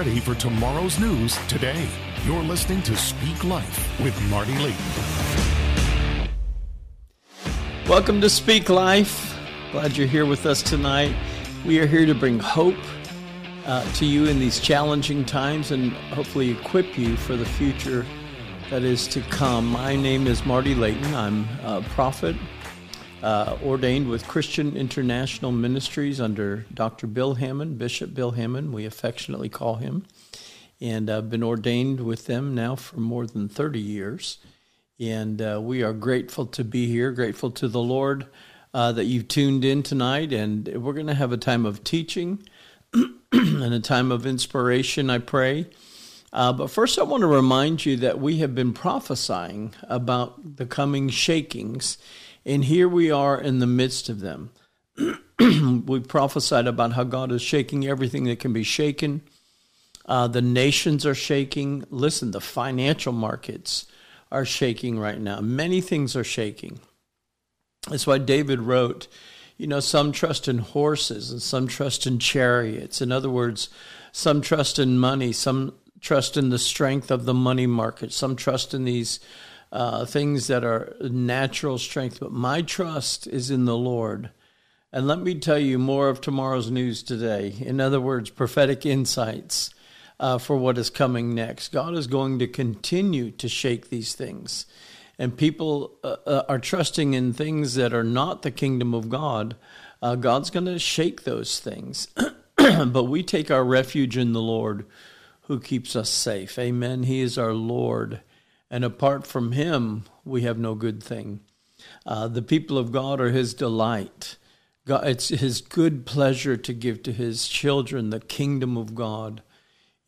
ready for tomorrow's news today. You're listening to Speak Life with Marty Layton. Welcome to Speak Life. Glad you're here with us tonight. We are here to bring hope uh, to you in these challenging times and hopefully equip you for the future that is to come. My name is Marty Layton. I'm a prophet uh, ordained with Christian International Ministries under Dr. Bill Hamon, Bishop Bill Hamon, we affectionately call him. And I've been ordained with them now for more than 30 years. And uh, we are grateful to be here, grateful to the Lord uh, that you've tuned in tonight. And we're going to have a time of teaching and a time of inspiration, I pray. Uh, but first, I want to remind you that we have been prophesying about the coming shakings and here we are in the midst of them. we prophesied about how God is shaking everything that can be shaken. Uh, the nations are shaking. Listen, the financial markets are shaking right now. Many things are shaking. That's why David wrote, you know, some trust in horses and some trust in chariots. In other words, some trust in money, some trust in the strength of the money market, some trust in these uh, things that are natural strength, but my trust is in the Lord. And let me tell you more of tomorrow's news today. In other words, prophetic insights uh, for what is coming next. God is going to continue to shake these things. And people uh, uh are trusting in things that are not the kingdom of God. Uh, God's going to shake those things. but we take our refuge in the Lord who keeps us safe. Amen. He is our Lord and apart from him, we have no good thing. Uh, the people of God are his delight. God, it's his good pleasure to give to his children the kingdom of God.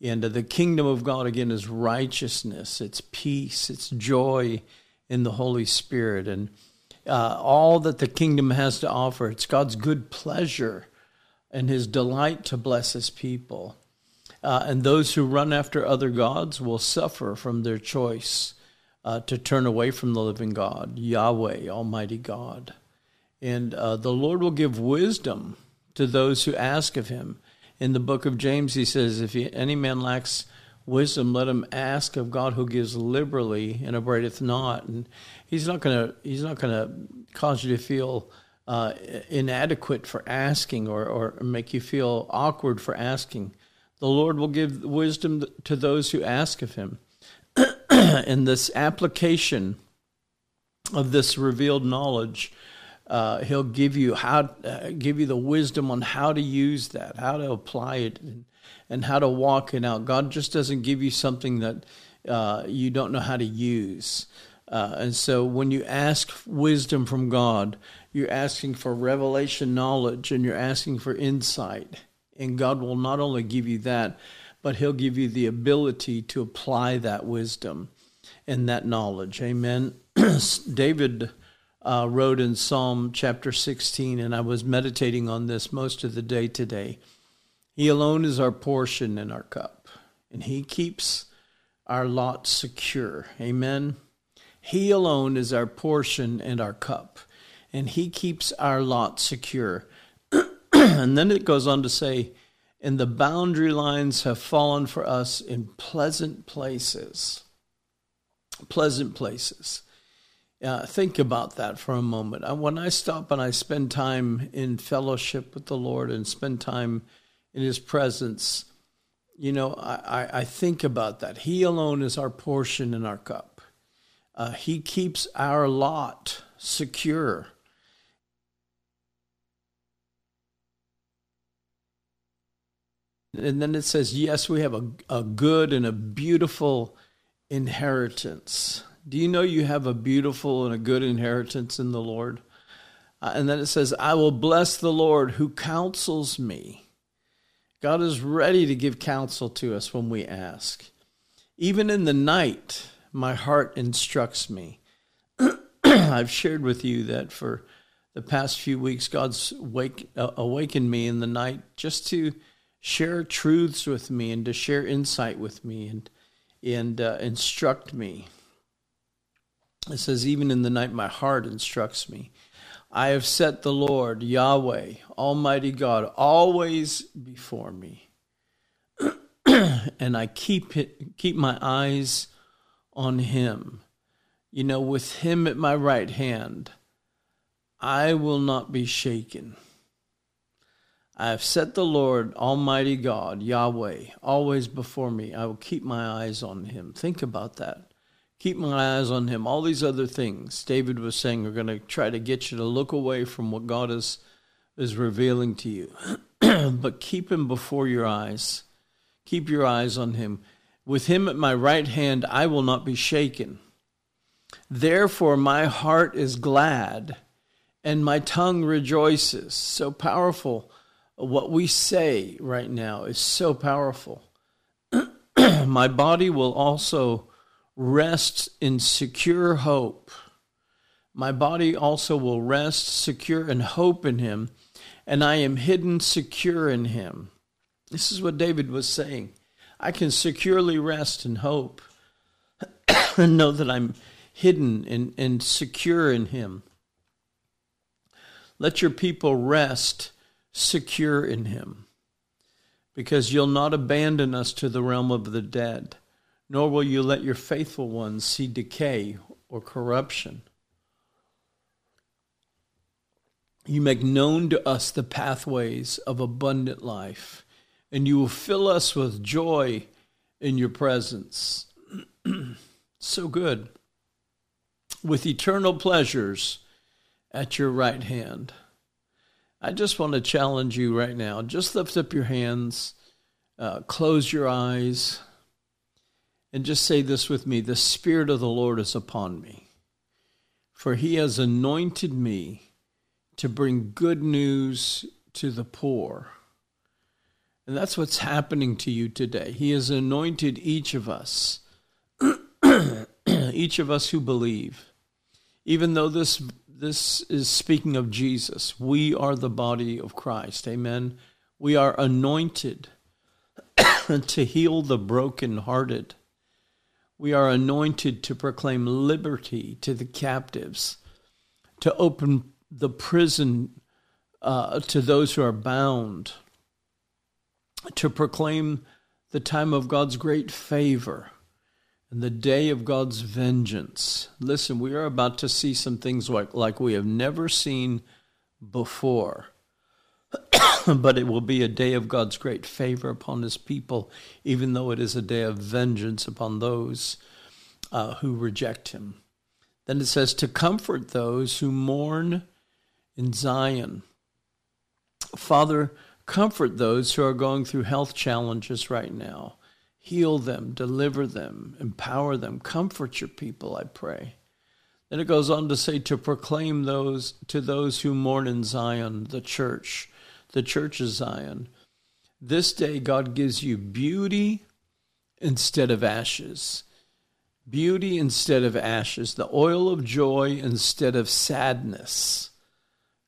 And uh, the kingdom of God, again, is righteousness, it's peace, it's joy in the Holy Spirit. And uh, all that the kingdom has to offer, it's God's good pleasure and his delight to bless his people. Uh, and those who run after other gods will suffer from their choice uh, to turn away from the living God, Yahweh, Almighty God. And uh, the Lord will give wisdom to those who ask of him. In the book of James, he says, If any man lacks wisdom, let him ask of God who gives liberally and upbraideth not. And he's not going to he's not going to cause you to feel uh, inadequate for asking or, or make you feel awkward for asking. The Lord will give wisdom to those who ask of him. and this application of this revealed knowledge, uh, he'll give you how uh, give you the wisdom on how to use that, how to apply it, and, and how to walk it out. God just doesn't give you something that uh, you don't know how to use. Uh, and so when you ask wisdom from God, you're asking for revelation knowledge and you're asking for insight. And God will not only give you that, but He'll give you the ability to apply that wisdom and that knowledge. Amen. David uh, wrote in Psalm chapter 16, and I was meditating on this most of the day today. He alone is our portion and our cup, and He keeps our lot secure. Amen. He alone is our portion and our cup, and He keeps our lot secure. and then it goes on to say, and the boundary lines have fallen for us in pleasant places. Pleasant places. Uh, think about that for a moment. When I stop and I spend time in fellowship with the Lord and spend time in His presence, you know, I, I think about that. He alone is our portion and our cup. Uh, he keeps our lot secure. And then it says, yes, we have a, a good and a beautiful inheritance. Do you know you have a beautiful and a good inheritance in the Lord? Uh, and then it says, I will bless the Lord who counsels me. God is ready to give counsel to us when we ask. Even in the night, my heart instructs me. I've shared with you that for the past few weeks, God's wake, uh, awakened me in the night just to share truths with me and to share insight with me and and uh, instruct me. It says, even in the night, my heart instructs me. I have set the Lord, Yahweh, Almighty God, always before me. and I keep it, keep my eyes on him. You know, with him at my right hand, I will not be shaken. I have set the Lord, Almighty God, Yahweh, always before me. I will keep my eyes on him. Think about that. Keep my eyes on him. All these other things David was saying are going to try to get you to look away from what God is, is revealing to you. but keep him before your eyes. Keep your eyes on him. With him at my right hand, I will not be shaken. Therefore, my heart is glad and my tongue rejoices. So powerful. What we say right now is so powerful. my body will also rest in secure hope. My body also will rest secure and hope in him, and I am hidden secure in him. This is what David was saying. I can securely rest and hope and know that I'm hidden and, and secure in him. Let your people rest secure in him, because you'll not abandon us to the realm of the dead, nor will you let your faithful ones see decay or corruption. You make known to us the pathways of abundant life and you will fill us with joy in your presence. so good. With eternal pleasures at your right hand. I just want to challenge you right now. Just lift up your hands, uh, close your eyes, and just say this with me The Spirit of the Lord is upon me, for he has anointed me to bring good news to the poor. And that's what's happening to you today. He has anointed each of us, each of us who believe. Even though this this is speaking of Jesus, we are the body of Christ. Amen. We are anointed to heal the brokenhearted. We are anointed to proclaim liberty to the captives, to open the prison uh, to those who are bound to proclaim the time of God's great favor and the day of God's vengeance. Listen, we are about to see some things like, like we have never seen before. but it will be a day of God's great favor upon his people, even though it is a day of vengeance upon those uh, who reject him. Then it says, to comfort those who mourn in Zion. Father, Comfort those who are going through health challenges right now. Heal them, deliver them, empower them. Comfort your people, I pray. Then it goes on to say to proclaim those to those who mourn in Zion, the church, the church of Zion. This day God gives you beauty instead of ashes. Beauty instead of ashes, the oil of joy instead of sadness.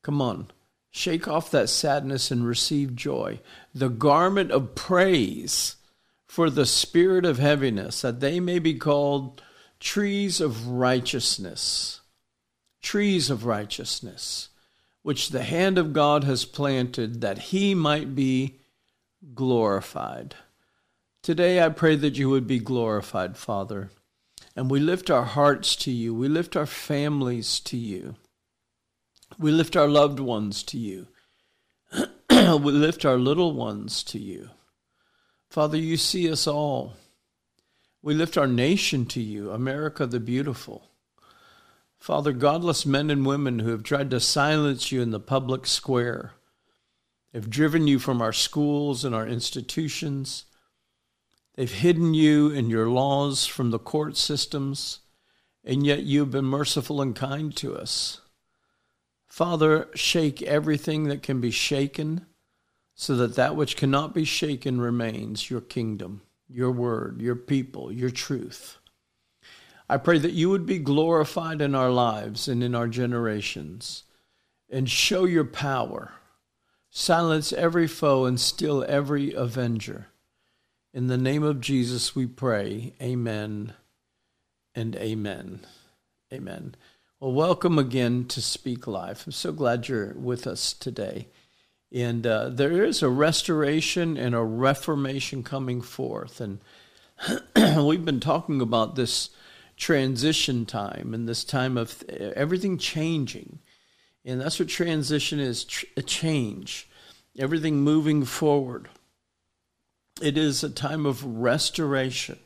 Come on. Shake off that sadness and receive joy. The garment of praise for the spirit of heaviness, that they may be called trees of righteousness. Trees of righteousness, which the hand of God has planted, that he might be glorified. Today I pray that you would be glorified, Father. And we lift our hearts to you, we lift our families to you. We lift our loved ones to you. we lift our little ones to you. Father, you see us all. We lift our nation to you, America the beautiful. Father, godless men and women who have tried to silence you in the public square, have driven you from our schools and our institutions. They've hidden you and your laws from the court systems, and yet you've been merciful and kind to us. Father, shake everything that can be shaken, so that that which cannot be shaken remains your kingdom, your word, your people, your truth. I pray that you would be glorified in our lives and in our generations, and show your power. Silence every foe and still every avenger. In the name of Jesus we pray. Amen and amen. Amen. Well, welcome again to Speak Life. I'm so glad you're with us today. And uh, there is a restoration and a reformation coming forth. And we've been talking about this transition time and this time of everything changing. And that's what transition is a change, everything moving forward. It is a time of restoration.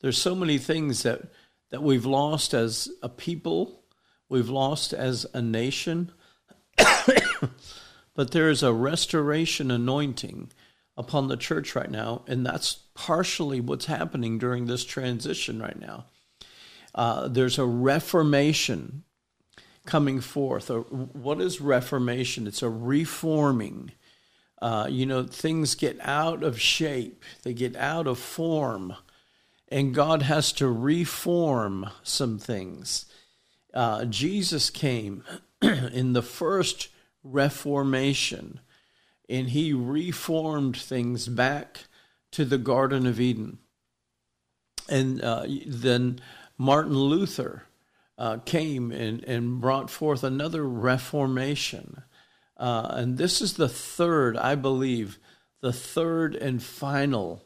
There's so many things that, that we've lost as a people, we've lost as a nation. But there is a restoration anointing upon the church right now, and that's partially what's happening during this transition right now. Uh, there's a reformation coming forth. what is reformation? It's a reforming. Uh, you know, things get out of shape, they get out of form, and God has to reform some things. Uh, Jesus came in the first reformation, and he reformed things back to the Garden of Eden. And uh, then Martin Luther uh, came and, and brought forth another reformation. Uh, and this is the third, I believe, the third and final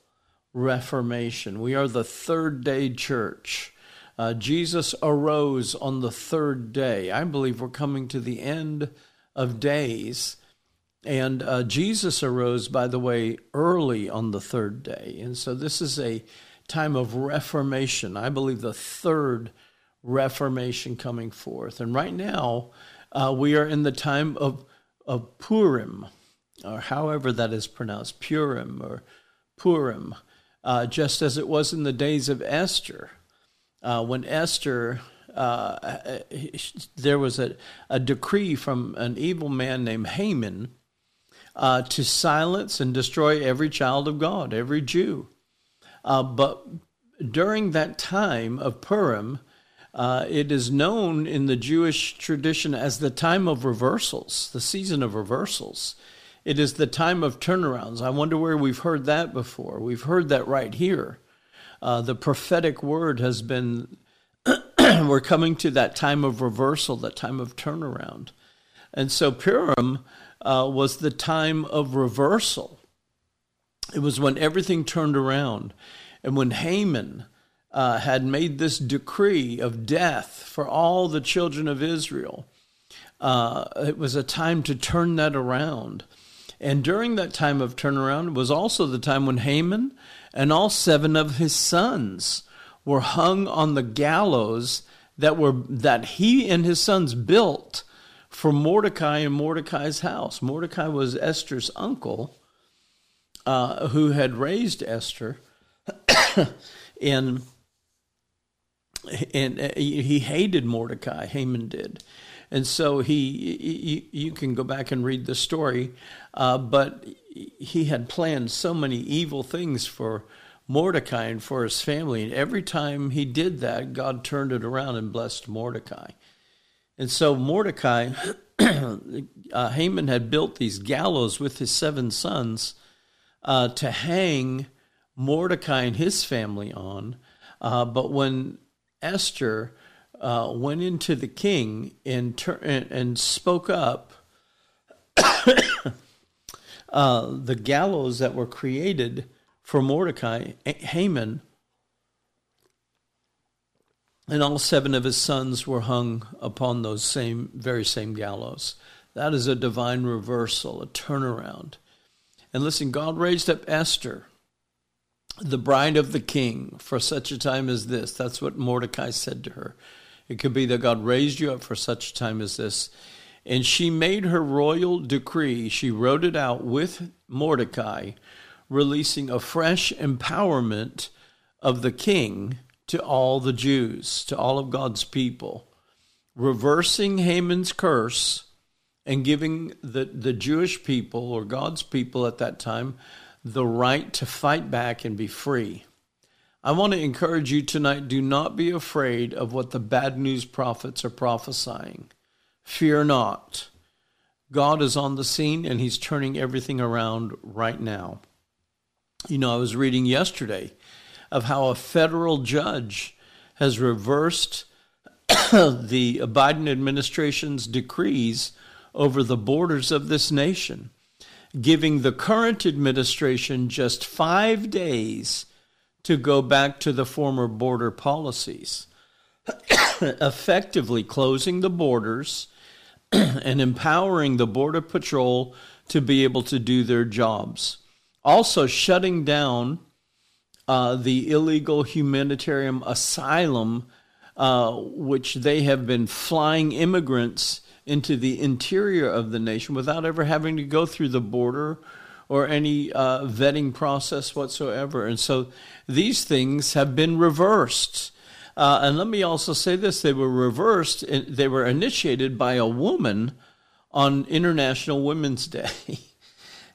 reformation. We are the third day church. Uh, Jesus arose on the third day. I believe we're coming to the end of days. And uh, Jesus arose, by the way, early on the third day. And so this is a time of reformation. I believe the third reformation coming forth. And right now, uh, we are in the time of, of Purim, or however that is pronounced, Purim or Purim, uh, just as it was in the days of Esther. Uh, when Esther uh, there was a, a decree from an evil man named Haman uh, to silence and destroy every child of God, every Jew. Uh, but during that time of Purim, uh, it is known in the Jewish tradition as the time of reversals, the season of reversals. It is the time of turnarounds. I wonder where we've heard that before. We've heard that right here. Uh, the prophetic word has been we're coming to that time of reversal, that time of turnaround. And so Purim uh, was the time of reversal. It was when everything turned around. And when Haman uh, had made this decree of death for all the children of Israel, uh, it was a time to turn that around. And during that time of turnaround was also the time when Haman and all seven of his sons were hung on the gallows that were that he and his sons built for Mordecai and Mordecai's house. Mordecai was Esther's uncle, uh, who had raised Esther, and and uh, he hated Mordecai. Haman did, and so he you can go back and read the story, uh, but he had planned so many evil things for Mordecai and for his family. And every time he did that, God turned it around and blessed Mordecai. And so Mordecai, uh, Haman had built these gallows with his seven sons uh, to hang Mordecai and his family on. Uh, but when Esther uh, went into the king and, ter- and, and spoke up, uh, the gallows that were created for Mordecai, Haman, and all seven of his sons were hung upon those same, very same gallows. That is a divine reversal, a turnaround. And listen, God raised up Esther, the bride of the king, for such a time as this. That's what Mordecai said to her. It could be that God raised you up for such a time as this. And she made her royal decree. She wrote it out with Mordecai releasing a fresh empowerment of the king to all the Jews, to all of God's people, reversing Haman's curse and giving the, the Jewish people or God's people at that time the right to fight back and be free. I want to encourage you tonight do not be afraid of what the bad news prophets are prophesying. Fear not. God is on the scene and he's turning everything around right now. You know, I was reading yesterday of how a federal judge has reversed the Biden administration's decrees over the borders of this nation, giving the current administration just five days to go back to the former border policies, effectively closing the borders and empowering the Border Patrol to be able to do their jobs. Also, shutting down uh, the illegal humanitarian asylum, uh, which they have been flying immigrants into the interior of the nation without ever having to go through the border or any uh, vetting process whatsoever. And so these things have been reversed. Uh, and let me also say this they were reversed, they were initiated by a woman on International Women's Day.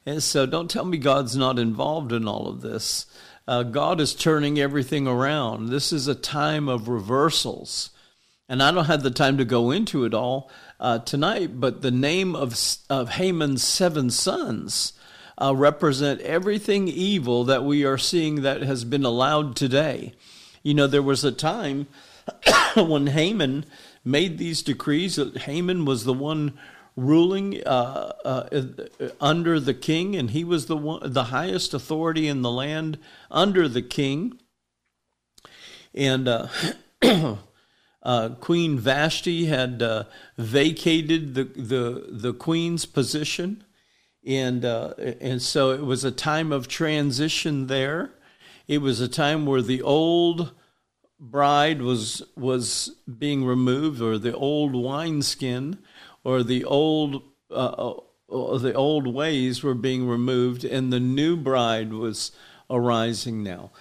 and so don't tell me God's not involved in all of this. Uh, God is turning everything around. This is a time of reversals. And I don't have the time to go into it all uh, tonight, but the name of, of Haman's seven sons uh, represent everything evil that we are seeing that has been allowed today. You know, there was a time when Haman made these decrees. Haman was the one ruling uh, uh, under the king, and he was the one, the highest authority in the land under the king. And uh, uh Queen Vashti had uh, vacated the, the the queen's position, and uh, and so it was a time of transition there. It was a time where the old bride was was being removed, or the old wineskin or the old uh, uh, the old ways were being removed, and the new bride was arising now.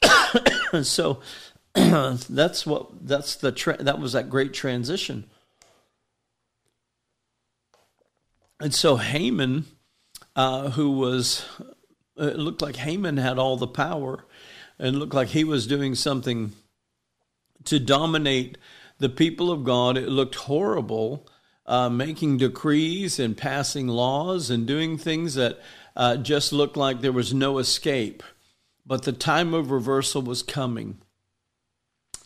so that's what that's the tra- that was that great transition. And so Haman, uh, who was, it looked like Haman had all the power, and looked like he was doing something to dominate the people of God. It looked horrible uh, making decrees and passing laws and doing things that uh, just looked like there was no escape. But the time of reversal was coming.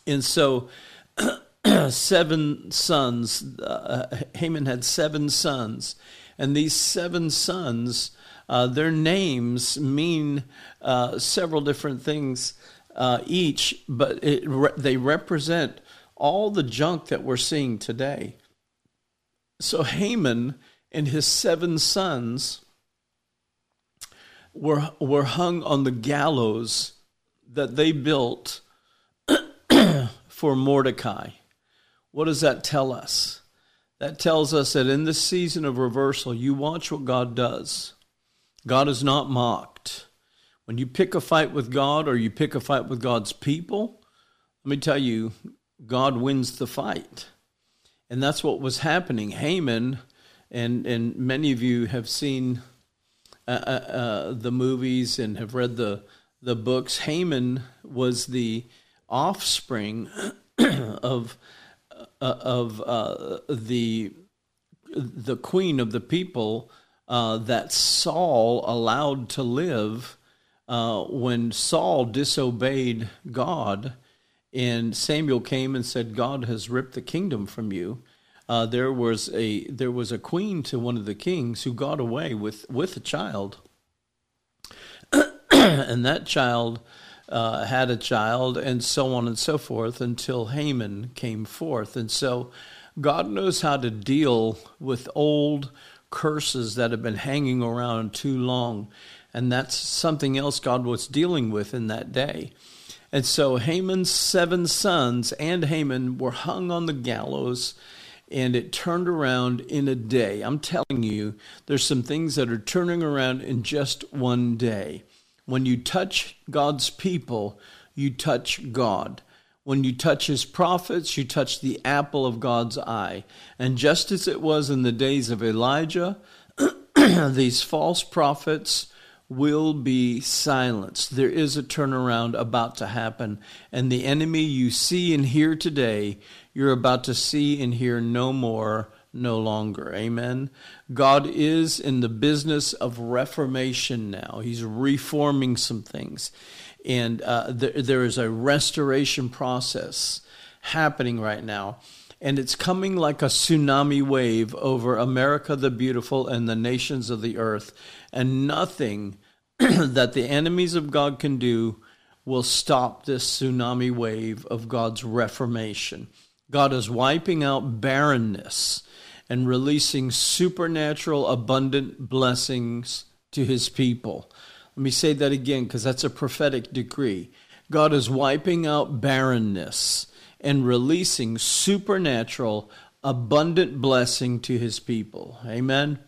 And so, seven sons, uh, Haman had seven sons. And these seven sons, uh, their names mean uh, several different things uh, each, but it, they represent all the junk that we're seeing today. So Haman and his seven sons were, were hung on the gallows that they built for Mordecai. What does that tell us? That tells us that in this season of reversal, you watch what God does. God is not mocked. When you pick a fight with God or you pick a fight with God's people, let me tell you, God wins the fight. And that's what was happening. Haman, and, and many of you have seen uh, uh, uh, the movies and have read the, the books. Haman was the offspring of, uh, of uh, the, the queen of the people uh, that Saul allowed to live when Saul disobeyed God and Samuel came and said, "God has ripped the kingdom from you." Uh, there was a there was a queen to one of the kings who got away with with a child, and that child uh, had a child, and so on and so forth until Haman came forth, and so God knows how to deal with old curses that have been hanging around too long, and that's something else God was dealing with in that day. And so Haman's seven sons and Haman were hung on the gallows and it turned around in a day. I'm telling you, there's some things that are turning around in just one day. When you touch God's people, you touch God. When you touch his prophets, you touch the apple of God's eye. And just as it was in the days of Elijah, these false prophets will be silenced. There is a turnaround about to happen. And the enemy you see and hear today, you're about to see and hear no more, no longer. Amen. God is in the business of reformation now, He's reforming some things. And uh, there, there is a restoration process happening right now. and it's coming like a tsunami wave over America the beautiful and the nations of the earth. And nothing that the enemies of God can do will stop this tsunami wave of God's reformation. God is wiping out barrenness and releasing supernatural, abundant blessings to his people. Let me say that again because that's a prophetic decree. God is wiping out barrenness and releasing supernatural, abundant blessing to his people. Amen.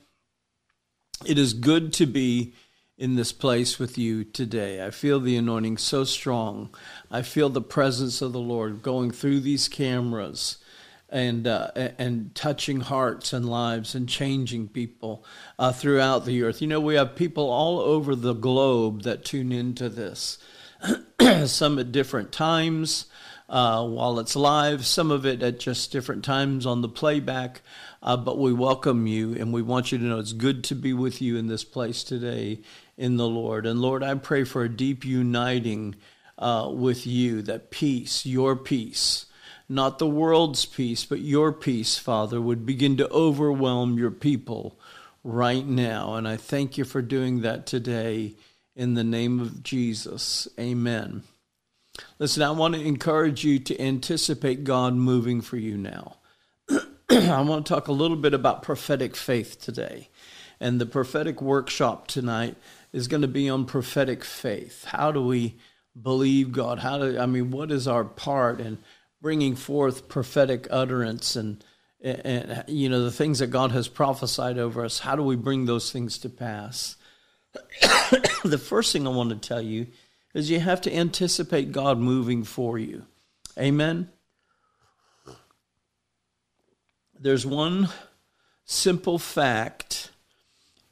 It is good to be in this place with you today. I feel the anointing so strong. I feel the presence of the Lord going through these cameras and uh, and touching hearts and lives and changing people uh, throughout the earth. You know, we have people all over the globe that tune into this. Some at different times, uh, while it's live, some of it at just different times on the playback. Uh, but we welcome you and we want you to know it's good to be with you in this place today in the Lord. And Lord, I pray for a deep uniting uh, with you, that peace, your peace, not the world's peace, but your peace, Father, would begin to overwhelm your people right now. And I thank you for doing that today in the name of Jesus. Amen. Listen, I want to encourage you to anticipate God moving for you now. I want to talk a little bit about prophetic faith today. And the prophetic workshop tonight is going to be on prophetic faith. How do we believe God? How do I mean what is our part in bringing forth prophetic utterance and and you know the things that God has prophesied over us? How do we bring those things to pass? the first thing I want to tell you is you have to anticipate God moving for you. Amen. There's one simple fact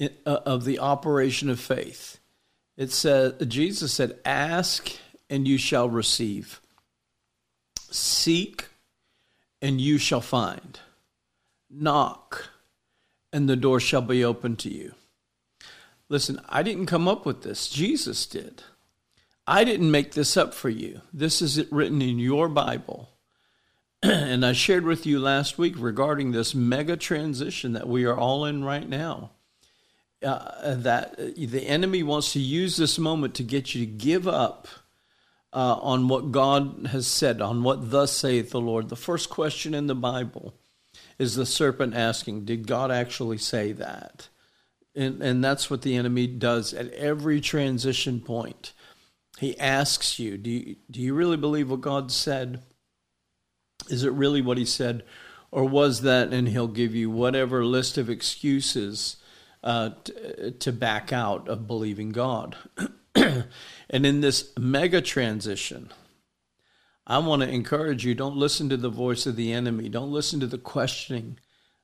Uh, of the operation of faith. It says Jesus said, "Ask and you shall receive. Seek and you shall find. Knock and the door shall be opened to you." Listen, I didn't come up with this. Jesus did. I didn't make this up for you. This is written in your Bible. and I shared with you last week regarding this mega transition that we are all in right now. Uh, that the enemy wants to use this moment to get you to give up uh, on what God has said, on what thus saith the Lord. The first question in the Bible is the serpent asking, Did God actually say that? And, and that's what the enemy does at every transition point. He asks you, do you, do you really believe what God said? Is it really what He said? Or was that, and He'll give you whatever list of excuses uh, to, to back out of believing God? and in this mega transition, I want to encourage you don't listen to the voice of the enemy, don't listen to the questioning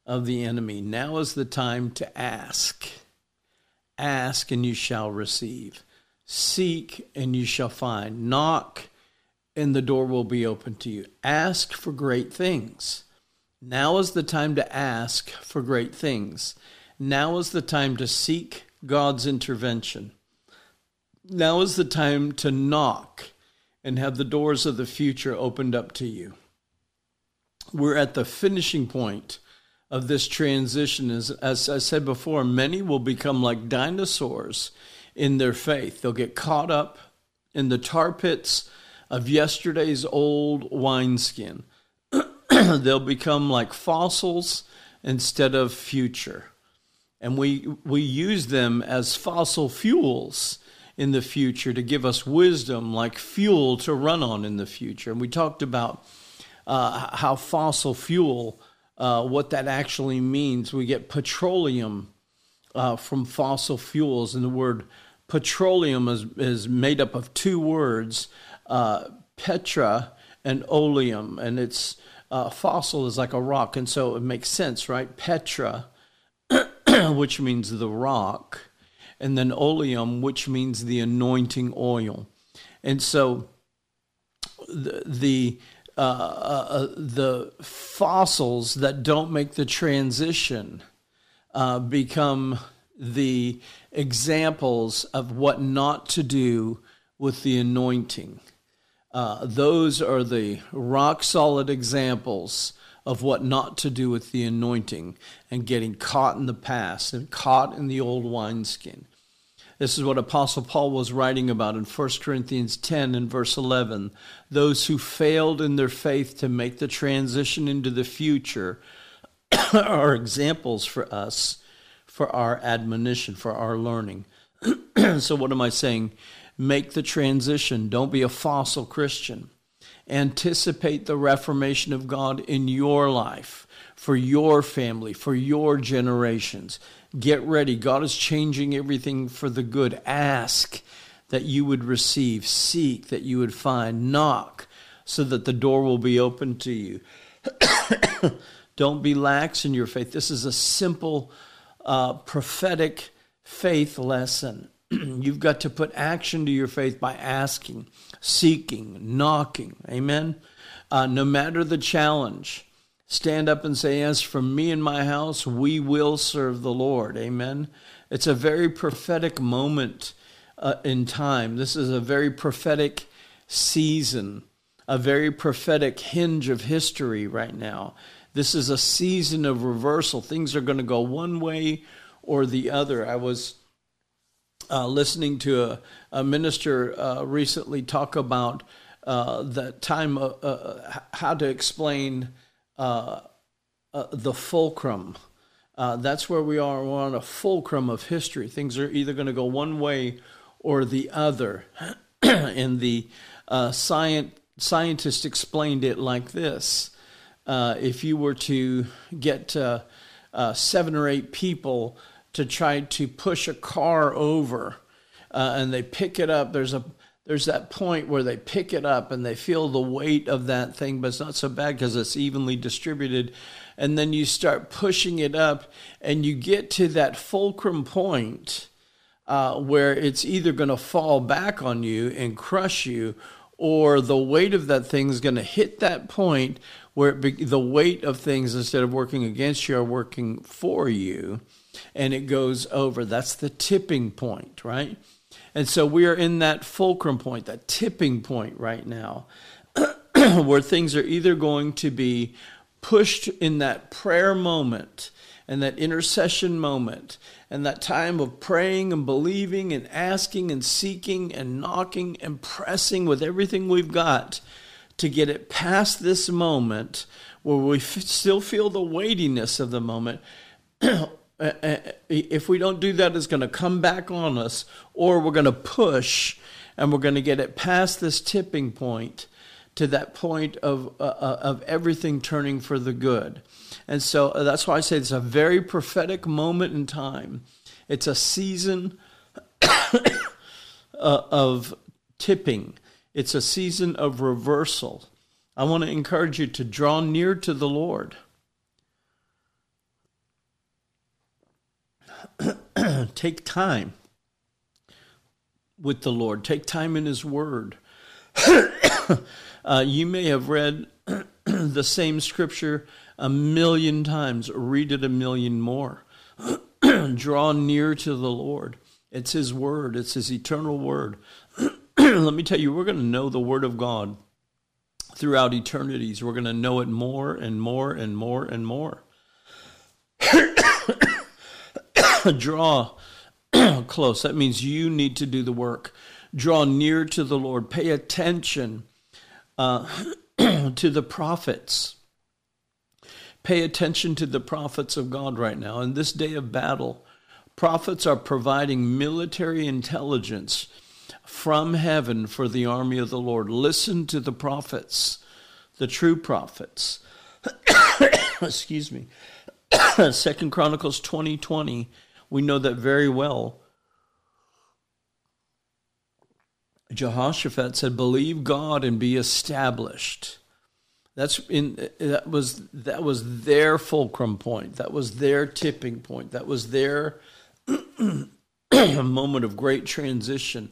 of the enemy. Now is the time to ask. Ask and you shall receive. Seek and you shall find. Knock and the door will be open to you. Ask for great things. Now is the time to ask for great things. Now is the time to seek God's intervention. Now is the time to knock and have the doors of the future opened up to you. We're at the finishing point of this transition. As, as I said before, many will become like dinosaurs in their faith. They'll get caught up in the tar pits of yesterday's old wineskin. They'll become like fossils instead of future. And we, we use them as fossil fuels in the future to give us wisdom, like fuel to run on in the future. And we talked about uh, how fossil fuel, uh, what that actually means. We get petroleum uh, from fossil fuels, and the word petroleum is, is made up of two words, uh, petra and oleum, and it's uh, fossil is like a rock, and so it makes sense, right? Petra, which means the rock, and then oleum, which means the anointing oil, and so the, the uh, uh, uh the fossils that don't make the transition uh, become the examples of what not to do with the anointing. Uh, those are the rock solid examples of what not to do with the anointing and getting caught in the past and caught in the old wineskin. This is what Apostle Paul was writing about in 1 Corinthians 10 and verse 11. Those who failed in their faith to make the transition into the future are examples for us for our admonition, for our learning. so, what am I saying? Make the transition. Don't be a fossil Christian anticipate the reformation of God in your life, for your family, for your generations. Get ready. God is changing everything for the good. Ask that you would receive, seek that you would find, knock so that the door will be open to you. Don't be lax in your faith. This is a simple uh, prophetic faith lesson. You've got to put action to your faith by asking, seeking, knocking. Amen. Uh, no matter the challenge, stand up and say, As for me and my house, we will serve the Lord. Amen. It's a very prophetic moment uh, in time. This is a very prophetic season, a very prophetic hinge of history right now. This is a season of reversal. Things are going to go one way or the other. I was uh, listening to a, a minister uh, recently talk about uh, the time of uh, how to explain uh, uh, the fulcrum. that's where we are. We're on a fulcrum of history. Things are either going to go one way or the other. and the scientist explained it like this if you were to get seven or eight people to try to push a car over uh, and they pick it up. There's a there's that point where they pick it up and they feel the weight of that thing but it's not so bad because it's evenly distributed. And then you start pushing it up and you get to that fulcrum point uh, where it's either going to fall back on you and crush you or the weight of that thing is going to hit that point where be, the weight of things instead of working against you are working for you and it goes over. That's the tipping point, right? And so we are in that fulcrum point, that tipping point right now, where things are either going to be pushed in that prayer moment and that intercession moment and that time of praying and believing and asking and seeking and knocking and pressing with everything we've got to get it past this moment where we f- still feel the weightiness of the moment Uh, uh, uh, if we don't do that, it's going to come back on us, or we're going to push and we're going to get it past this tipping point to that point of, uh, uh of everything turning for the good. And so that's why I say it's a very prophetic moment in time. It's a season of tipping, it's a season of reversal. I want to encourage you to draw near to the Lord. take time with the Lord, take time in His Word. uh, you may have read the same scripture a million times, read it a million more. Draw near to the Lord. It's His Word, it's His eternal Word. Let me tell you, we're going to know the Word of God throughout eternities. We're going to know it more and more and more and more. draw close. That means you need to do the work. Draw near to the Lord. Pay attention uh, to the prophets. Pay attention to the prophets of God right now. In this day of battle, prophets are providing military intelligence from heaven for the army of the Lord. Listen to the prophets, the true prophets. Excuse me. Second Chronicles 2020 20 we know that very well. Jehoshaphat said, "Believe God and be established." That's in that was that was their fulcrum point. That was their tipping point. That was their moment of great transition.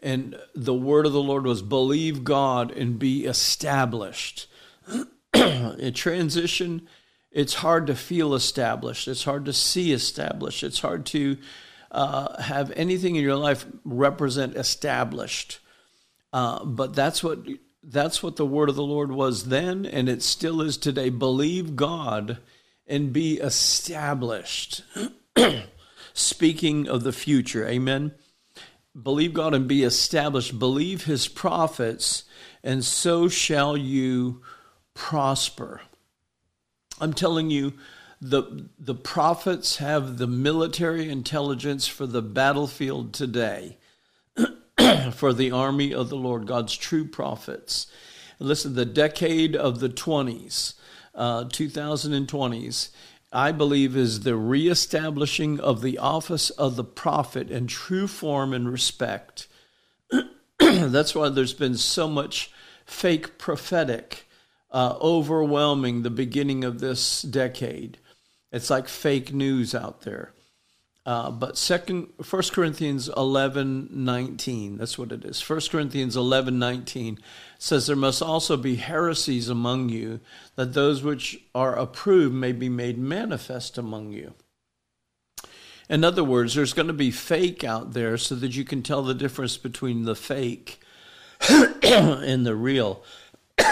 And the word of the Lord was believe God and be established. a transition it's hard to feel established. It's hard to see established. It's hard to uh, have anything in your life represent established. Uh, but that's what that's what the word of the Lord was then, and it still is today. Believe God and be established. Speaking of the future, amen. Believe God and be established. Believe his prophets, and so shall you prosper. I'm telling you, the, the prophets have the military intelligence for the battlefield today, for the army of the Lord, God's true prophets. Listen, the decade of the 20s, uh, 2020s, I believe is the reestablishing of the office of the prophet in true form and respect. That's why there's been so much fake prophetic uh, overwhelming the beginning of this decade. It's like fake news out there. Uh, but second, 1 Corinthians 11, 19, that's what it is. 1 Corinthians 11, 19 says, There must also be heresies among you, that those which are approved may be made manifest among you. In other words, there's going to be fake out there so that you can tell the difference between the fake and the real.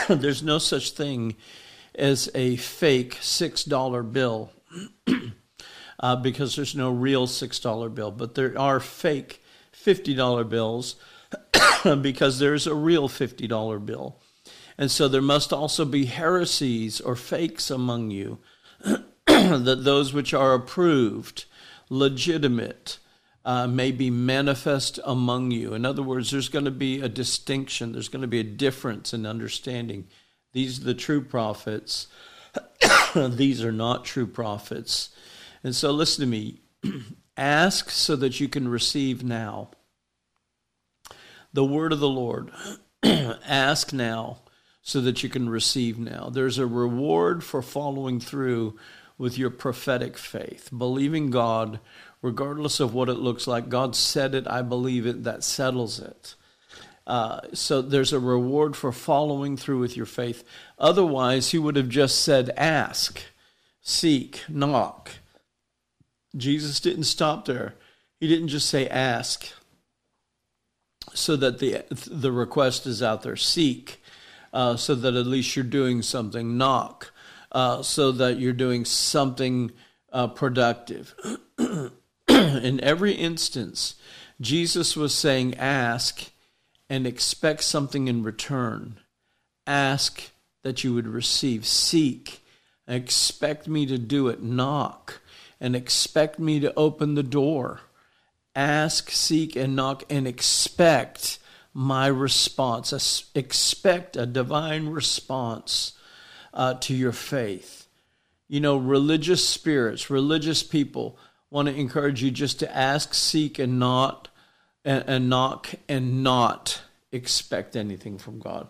there's no such thing as a fake $6 bill uh, because there's no real $6 bill, but there are fake $50 bills because there's a real $50 bill. And so there must also be heresies or fakes among you, that those which are approved, legitimate, uh, may be manifest among you. In other words, there's going to be a distinction, there's going to be a difference in understanding. These are the true prophets, these are not true prophets. And so, listen to me ask so that you can receive now. The word of the Lord. ask now so that you can receive now. There's a reward for following through with your prophetic faith, believing God regardless of what it looks like. God said it, I believe it, that settles it. Uh, so there's a reward for following through with your faith. Otherwise, he would have just said, ask, seek, knock. Jesus didn't stop there. He didn't just say ask so that the, the request is out there. Seek uh, so that at least you're doing something. Knock uh, so that you're doing something uh, productive. in every instance, Jesus was saying, Ask and expect something in return. Ask that you would receive. Seek. Expect me to do it. Knock and expect me to open the door. Ask, seek, and knock and expect my response. Expect a divine response uh, to your faith. You know, religious spirits, religious people want to encourage you just to ask, seek, and not and, and knock and not expect anything from God.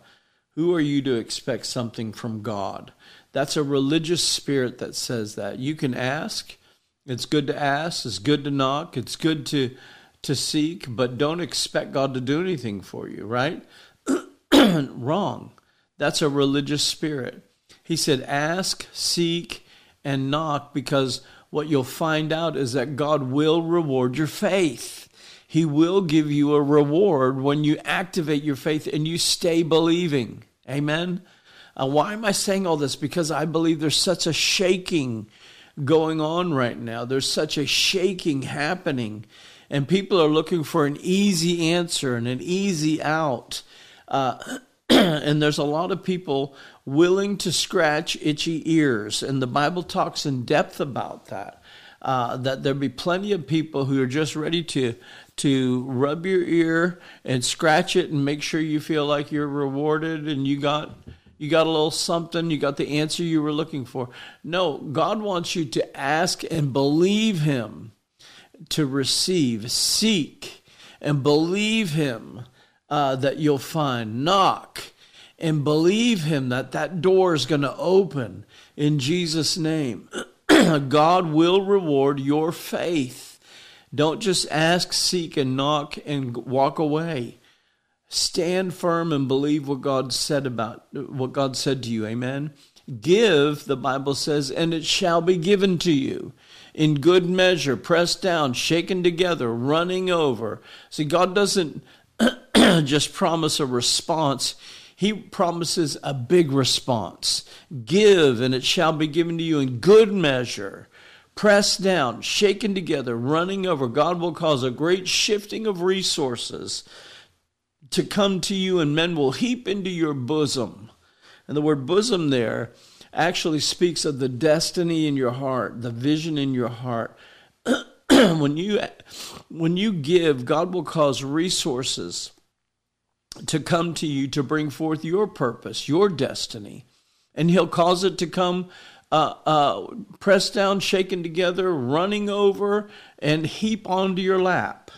Who are you to expect something from God? That's a religious spirit that says that. You can ask. It's good to ask. It's good to knock. It's good to to seek, but don't expect God to do anything for you, right? Wrong. That's a religious spirit. He said, ask, seek, and knock because what you'll find out is that God will reward your faith. He will give you a reward when you activate your faith and you stay believing. Amen. Uh, why am I saying all this? Because I believe there's such a shaking going on right now. There's such a shaking happening, and people are looking for an easy answer and an easy out. Uh, and there's a lot of people willing to scratch itchy ears. And the Bible talks in depth about that. Uh, that there be plenty of people who are just ready to to rub your ear and scratch it and make sure you feel like you're rewarded and you got you got a little something, you got the answer you were looking for. No, God wants you to ask and believe him to receive, seek and believe him uh, that you'll find, knock and believe Him that that door is going to open in Jesus' name. God will reward your faith. Don't just ask, seek, and knock and walk away. Stand firm and believe what God said about what God said to you. Amen. Give, the Bible says, and it shall be given to you in good measure, pressed down, shaken together, running over. See, God doesn't just promise a response, he promises a big response. Give, and it shall be given to you in good measure, pressed down, shaken together, running over. God will cause a great shifting of resources to come to you, and men will heap into your bosom. And the word bosom there actually speaks of the destiny in your heart, the vision in your heart. when you when you give, God will cause resources to come to you to bring forth your purpose, your destiny. And he'll cause it to come uh, uh, pressed down, shaken together, running over, and heap onto your lap.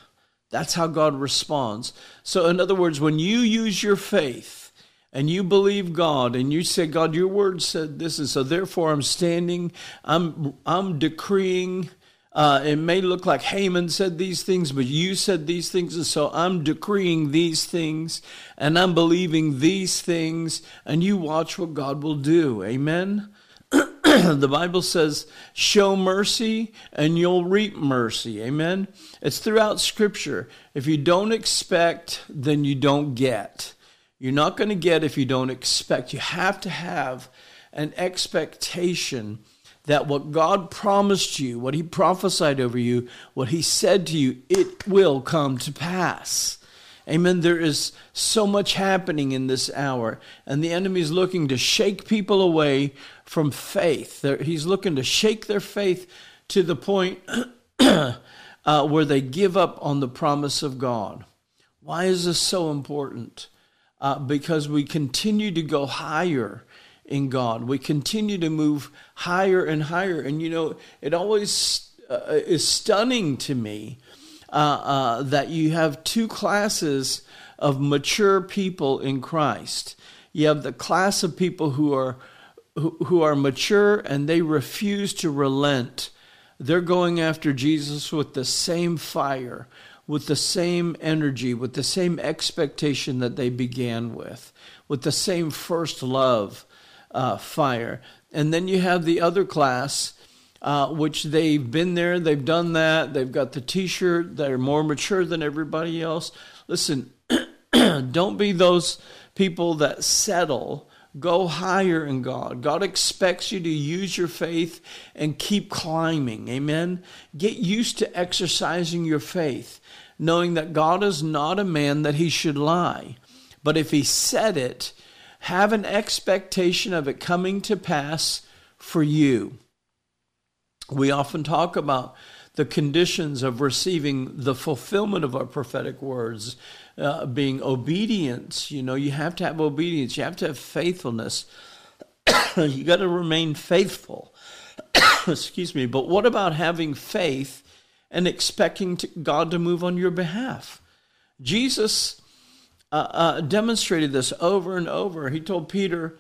That's how God responds. So, in other words, when you use your faith and you believe God and you say, God, your word said this, and so therefore I'm standing, I'm, I'm decreeing uh, it may look like Haman said these things, but you said these things, and so I'm decreeing these things, and I'm believing these things, and you watch what God will do. Amen. the Bible says, show mercy and you'll reap mercy. Amen. It's throughout Scripture. If you don't expect, then you don't get. You're not going to get if you don't expect. You have to have an expectation that what God promised you, what He prophesied over you, what He said to you, it will come to pass. Amen. There is so much happening in this hour, and the enemy is looking to shake people away from faith. He's looking to shake their faith to the point uh, where they give up on the promise of God. Why is this so important? Uh, because we continue to go higher in God. We continue to move higher and higher. And you know, it always uh, is stunning to me uh, uh, that you have two classes of mature people in Christ. You have the class of people who are who, who are mature and they refuse to relent. They're going after Jesus with the same fire, with the same energy, with the same expectation that they began with, with the same first love uh, fire. And then you have the other class, uh, which they've been there, they've done that, they've got the t shirt, they're more mature than everybody else. Listen, don't be those people that settle. Go higher in God. God expects you to use your faith and keep climbing. Amen. Get used to exercising your faith, knowing that God is not a man that he should lie. But if he said it, have an expectation of it coming to pass for you. We often talk about the conditions of receiving the fulfillment of our prophetic words uh, being obedience. You know, you have to have obedience, you have to have faithfulness. you got to remain faithful. Excuse me. But what about having faith and expecting to, God to move on your behalf? Jesus uh, demonstrated this over and over. He told Peter,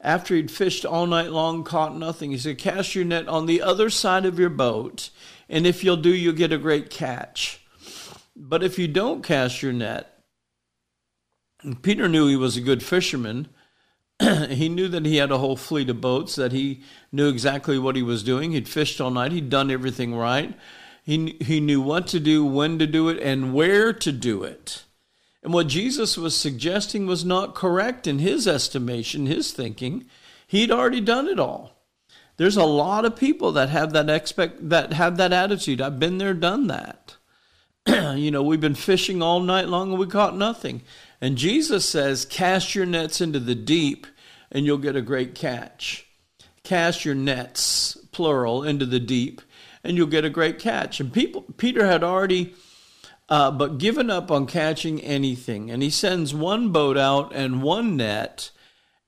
after he'd fished all night long, caught nothing, he said, Cast your net on the other side of your boat, and if you'll do, you'll get a great catch. But if you don't cast your net, Peter knew he was a good fisherman. he knew that he had a whole fleet of boats, that he knew exactly what he was doing. He'd fished all night, he'd done everything right. He, he knew what to do, when to do it, and where to do it. And what Jesus was suggesting was not correct in his estimation, his thinking. He'd already done it all. There's a lot of people that have that expect that have that attitude. I've been there, done that. you know, we've been fishing all night long and we caught nothing. And Jesus says, "Cast your nets into the deep and you'll get a great catch." Cast your nets, plural, into the deep and you'll get a great catch. And people Peter had already uh, but given up on catching anything. And he sends one boat out and one net.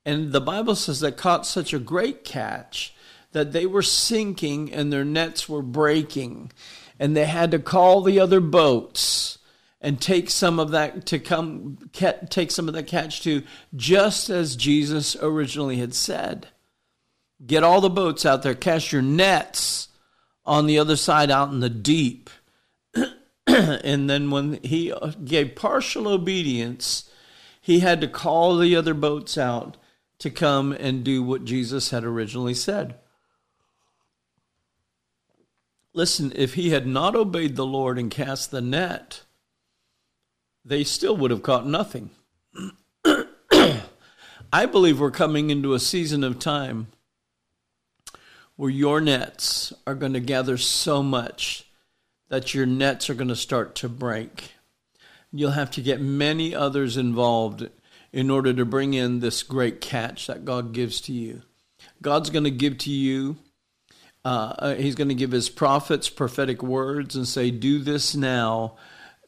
And the Bible says they caught such a great catch that they were sinking and their nets were breaking. And they had to call the other boats and take some of that to come take some of that catch to just as Jesus originally had said. Get all the boats out there, cast your nets on the other side out in the deep. and then when he uh, gave partial obedience, he had to call the other boats out to come and do what Jesus had originally said. Listen, if he had not obeyed the Lord and cast the net, they still would have caught nothing. I believe we're coming into a season of time where your nets are going to gather so much that your nets are going to start to break. You'll have to get many others involved in order to bring in this great catch that God gives to you. God's going to give to you, uh, uh He's going to give His prophets prophetic words and say, Do this now,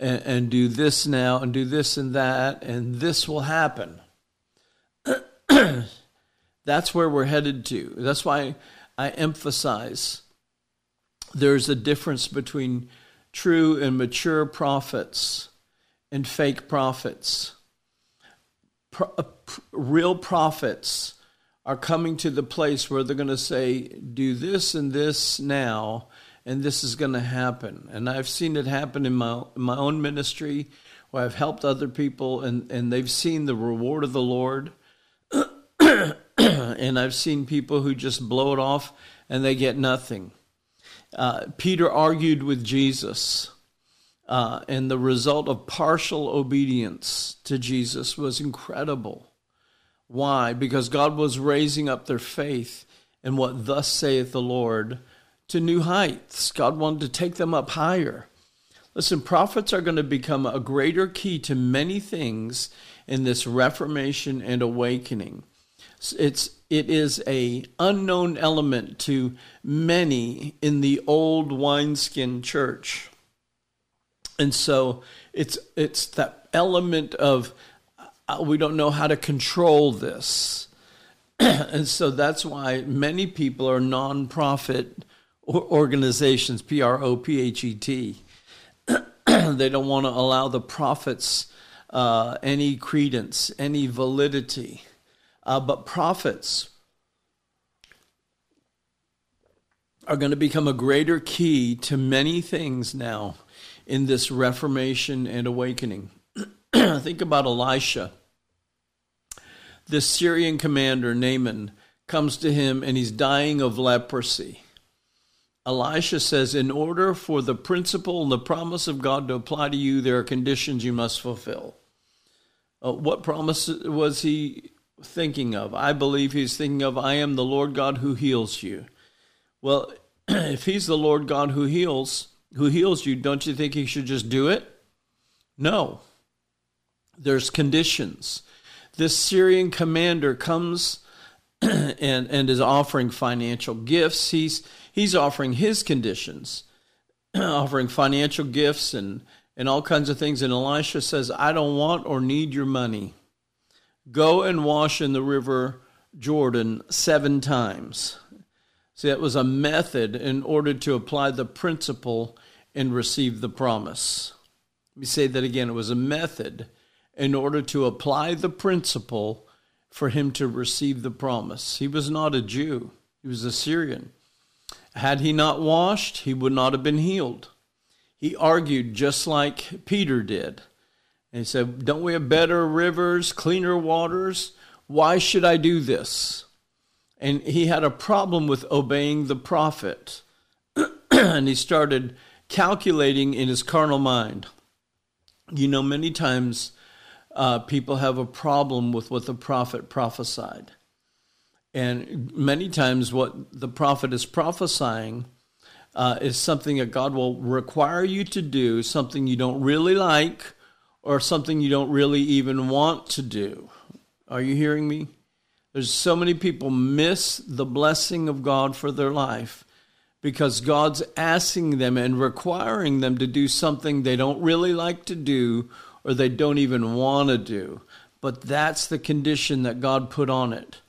and, and do this now, and do this and that, and this will happen. That's where we're headed to. That's why I emphasize there's a difference between true and mature prophets and fake prophets. Pro- uh, real prophets are coming to the place where they're going to say, Do this and this now, and this is going to happen. And I've seen it happen in my, in my own ministry where I've helped other people and, and they've seen the reward of the Lord. and I've seen people who just blow it off and they get nothing. Uh, Peter argued with Jesus, uh, and the result of partial obedience to Jesus was incredible. Why? Because God was raising up their faith in what thus saith the Lord to new heights. God wanted to take them up higher. Listen, prophets are going to become a greater key to many things in this reformation and awakening. It's it is a unknown element to many in the old wineskin church. And so it's it's that element of uh, we don't know how to control this. and so that's why many people are nonprofit organizations, P R O P H E T. they don't want to allow the prophets uh, any credence, any validity. Uh, but prophets are going to become a greater key to many things now in this reformation and awakening. Think about Elisha. This Syrian commander, Naaman, comes to him and he's dying of leprosy. Elisha says, In order for the principle and the promise of God to apply to you, there are conditions you must fulfill. Uh, what promise was he thinking of? I believe he's thinking of, I am the Lord God who heals you. Well, if he's the Lord God who heals, who heals you, don't you think he should just do it? No. There's conditions. This Syrian commander comes and, and is offering financial gifts. He's he's offering his conditions, offering financial gifts and, and all kinds of things. And Elisha says, I don't want or need your money. Go and wash in the river Jordan seven times. See, that was a method in order to apply the principle and receive the promise. Let me say that again. It was a method in order to apply the principle for him to receive the promise. He was not a Jew, he was a Syrian. Had he not washed, he would not have been healed. He argued just like Peter did. And he said, Don't we have better rivers, cleaner waters? Why should I do this? And he had a problem with obeying the prophet. and he started calculating in his carnal mind. You know, many times uh, people have a problem with what the prophet prophesied. And many times, what the prophet is prophesying uh, is something that God will require you to do, something you don't really like, or something you don't really even want to do. Are you hearing me? There's so many people miss the blessing of God for their life because God's asking them and requiring them to do something they don't really like to do or they don't even want to do. But that's the condition that God put on it.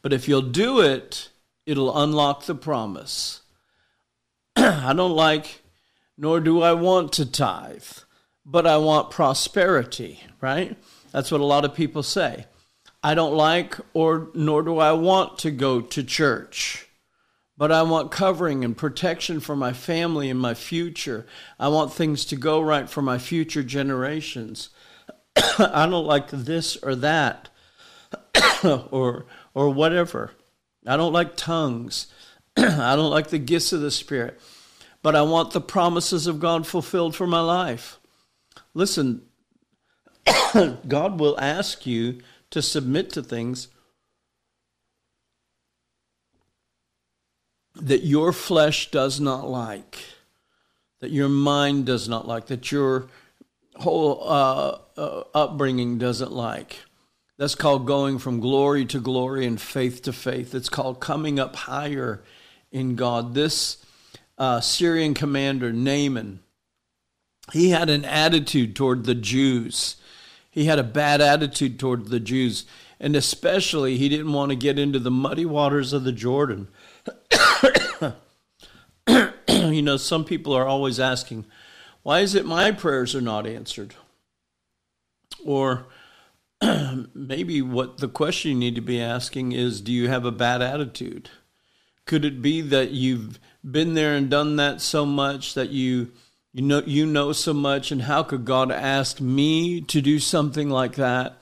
But if you'll do it, it'll unlock the promise. I don't like, nor do I want to tithe but I want prosperity, right? That's what a lot of people say. I don't like or nor do I want to go to church, but I want covering and protection for my family and my future. I want things to go right for my future generations. I don't like this or that or or whatever. I don't like tongues. I don't like the gifts of the spirit. But I want the promises of God fulfilled for my life. Listen, God will ask you to submit to things that your flesh does not like, that your mind does not like, that your whole uh, uh, upbringing doesn't like. That's called going from glory to glory and faith to faith. It's called coming up higher in God. This uh, Syrian commander, Naaman, he had an attitude toward the Jews. He had a bad attitude toward the Jews. And especially, he didn't want to get into the muddy waters of the Jordan. you know, some people are always asking, why is it my prayers are not answered? Or maybe what the question you need to be asking is, do you have a bad attitude? Could it be that you've been there and done that so much that you you know you know so much and how could God ask me to do something like that?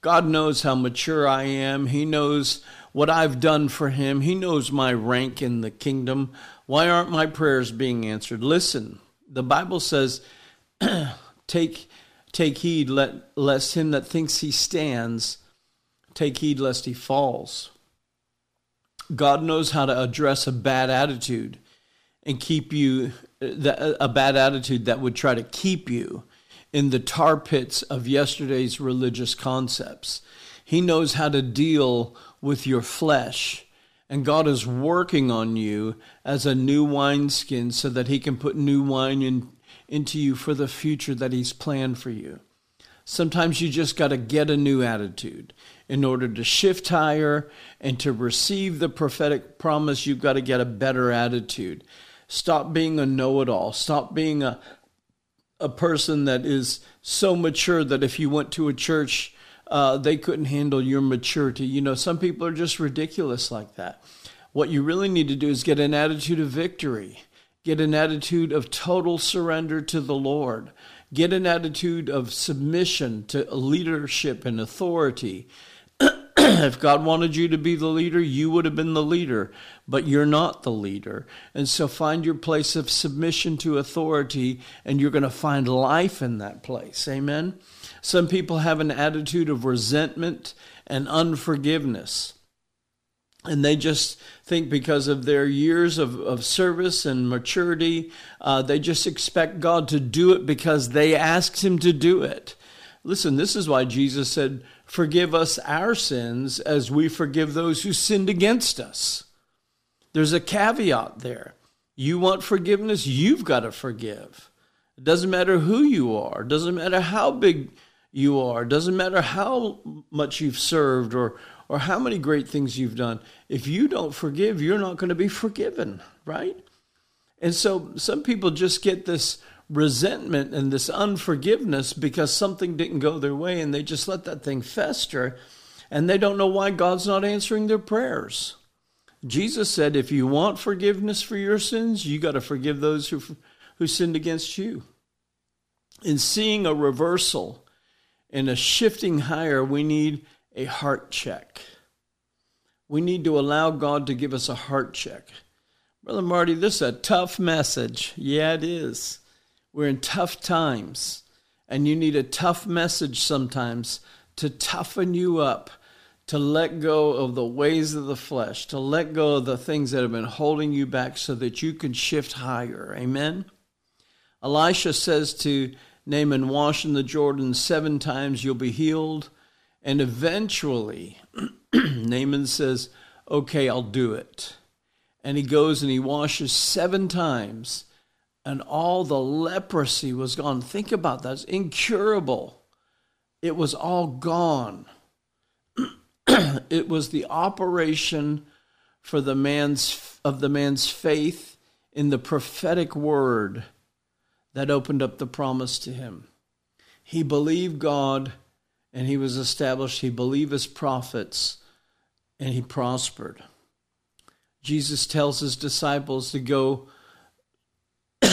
God knows how mature I am. He knows what I've done for him. He knows my rank in the kingdom. Why aren't my prayers being answered? Listen, the Bible says, take, take heed let, lest him that thinks he stands take heed lest he falls. God knows how to address a bad attitude and keep you, a bad attitude that would try to keep you in the tar pits of yesterday's religious concepts. He knows how to deal with your flesh. And God is working on you as a new wineskin so that He can put new wine in, into you for the future that He's planned for you. Sometimes you just got to get a new attitude. In order to shift higher and to receive the prophetic promise, you've got to get a better attitude. Stop being a know it all. Stop being a, a person that is so mature that if you went to a church uh, they couldn't handle your maturity. You know, some people are just ridiculous like that. What you really need to do is get an attitude of victory, get an attitude of total surrender to the Lord, get an attitude of submission to leadership and authority. if God wanted you to be the leader, you would have been the leader, but you're not the leader. And so find your place of submission to authority, and you're going to find life in that place. Amen. Some people have an attitude of resentment and unforgiveness. And they just think because of their years of, of service and maturity, uh, they just expect God to do it because they asked Him to do it. Listen, this is why Jesus said, Forgive us our sins as we forgive those who sinned against us. There's a caveat there. You want forgiveness, you've got to forgive. It doesn't matter who you are, it doesn't matter how big you are. it Doesn't matter how much you've served or or how many great things you've done. If you don't forgive, you're not going to be forgiven, right? And so some people just get this resentment and this unforgiveness because something didn't go their way and they just let that thing fester and they don't know why God's not answering their prayers. Jesus said if you want forgiveness for your sins, you got to forgive those who who sinned against you. In seeing a reversal in a shifting higher, we need a heart check. We need to allow God to give us a heart check. Brother Marty, this is a tough message. Yeah, it is. We're in tough times, and you need a tough message sometimes to toughen you up, to let go of the ways of the flesh, to let go of the things that have been holding you back so that you can shift higher. Amen? Elisha says to Naaman, wash in the Jordan seven times, you'll be healed. And eventually, Naaman says, Okay, I'll do it. And he goes and he washes seven times, and all the leprosy was gone. Think about that. It's incurable. It was all gone. it was the operation for the man's of the man's faith in the prophetic word that opened up the promise to him. He believed God and he was established. He believed his prophets and he prospered. Jesus tells his disciples to go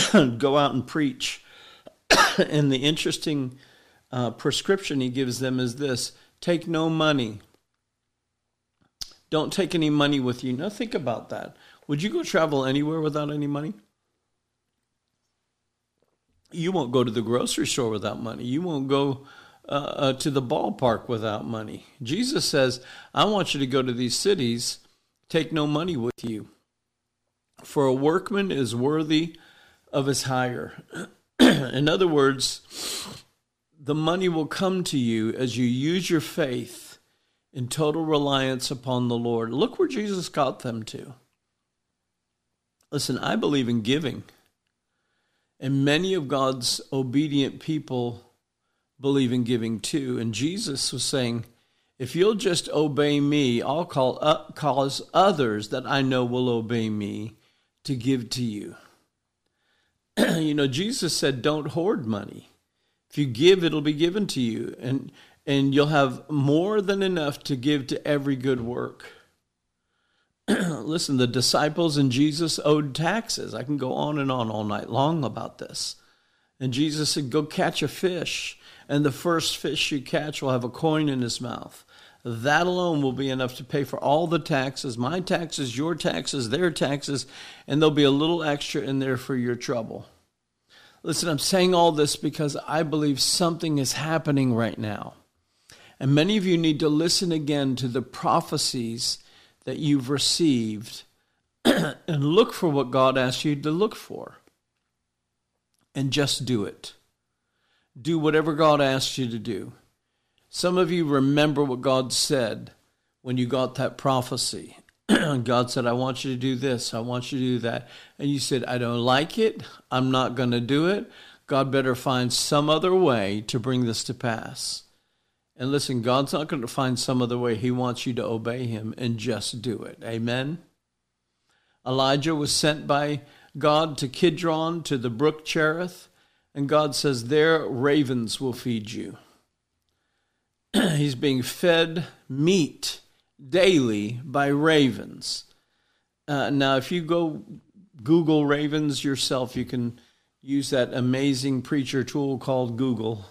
go out and preach. and the interesting uh, prescription he gives them is this take no money. Don't take any money with you. Now, think about that. Would you go travel anywhere without any money? you won't go to the grocery store without money. You won't go uh, uh, to the ballpark without money. Jesus says, I want you to go to these cities, take no money with you. For a workman is worthy of his hire. In other words, the money will come to you as you use your faith in total reliance upon the Lord. Look where Jesus got them to. Listen, I believe in giving. And many of God's obedient people believe in giving too. And Jesus was saying, if you'll just obey me, I'll call, uh, cause others that I know will obey me to give to you. you know, Jesus said, don't hoard money. If you give, it'll be given to you, and, and you'll have more than enough to give to every good work. Listen, the disciples and Jesus owed taxes. I can go on and on all night long about this. And Jesus said, Go catch a fish, and the first fish you catch will have a coin in his mouth. That alone will be enough to pay for all the taxes my taxes, your taxes, their taxes, and there'll be a little extra in there for your trouble. Listen, I'm saying all this because I believe something is happening right now. And many of you need to listen again to the prophecies that you've received and look for what God asked you to look for. And just do it. Do whatever God asked you to do. Some of you remember what God said when you got that prophecy. God said, I want you to do this, I want you to do that. And you said, I don't like it, I'm not going to do it. God better find some other way to bring this to pass. And listen, God's not going to find some other way. He wants you to obey Him and just do it. Amen. Elijah was sent by God to Kidron, to the brook Cherith, and God says, There ravens will feed you. he's being fed meat daily by ravens. Uh, now, if you go Google ravens yourself, you can use that amazing preacher tool called Google.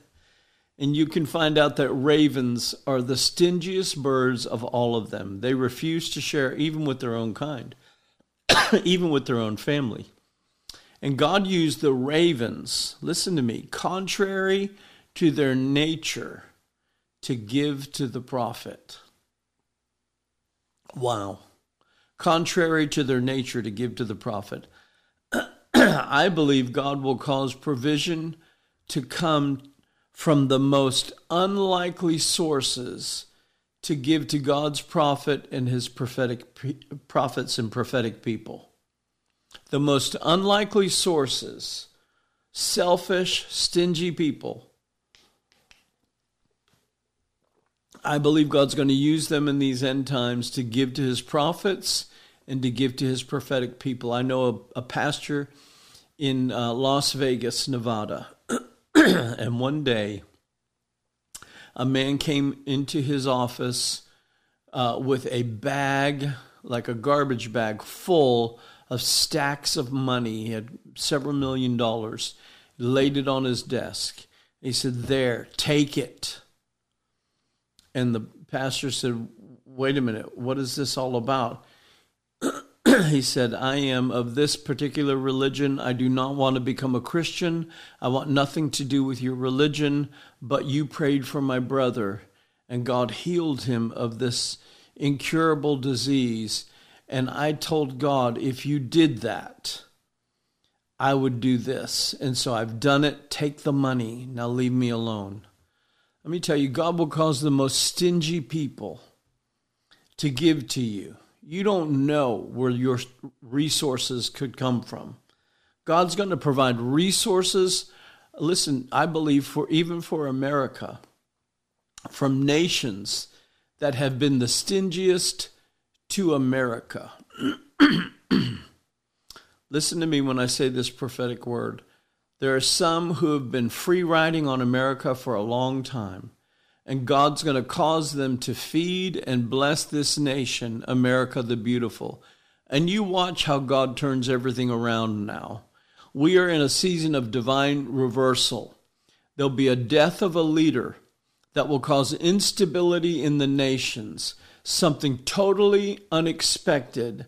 and you can find out that ravens are the stingiest birds of all of them. They refuse to share even with their own kind, even with their own family. And God used the ravens, listen to me, contrary to their nature to give to the prophet. Wow. Contrary to their nature to give to the prophet. I believe God will cause provision to come from the most unlikely sources to give to God's prophet and his prophetic prophets and prophetic people. The most unlikely sources, selfish, stingy people I believe God's going to use them in these end times to give to his prophets and to give to his prophetic people. I know a, a pastor in uh, Las Vegas, Nevada, and one day a man came into his office uh, with a bag, like a garbage bag, full of stacks of money. He had several million dollars, laid it on his desk. He said, There, take it. And the pastor said, Wait a minute, what is this all about? he said, I am of this particular religion. I do not want to become a Christian. I want nothing to do with your religion, but you prayed for my brother, and God healed him of this incurable disease. And I told God, if you did that, I would do this. And so I've done it. Take the money. Now leave me alone. Let me tell you, God will cause the most stingy people to give to you. You don't know where your resources could come from. God's going to provide resources. Listen, I believe for even for America, from nations that have been the stingiest to America. Listen to me when I say this prophetic word. There are some who have been free riding on America for a long time, and God's going to cause them to feed and bless this nation, America the Beautiful. And you watch how God turns everything around now. We are in a season of divine reversal. There'll be a death of a leader that will cause instability in the nations, something totally unexpected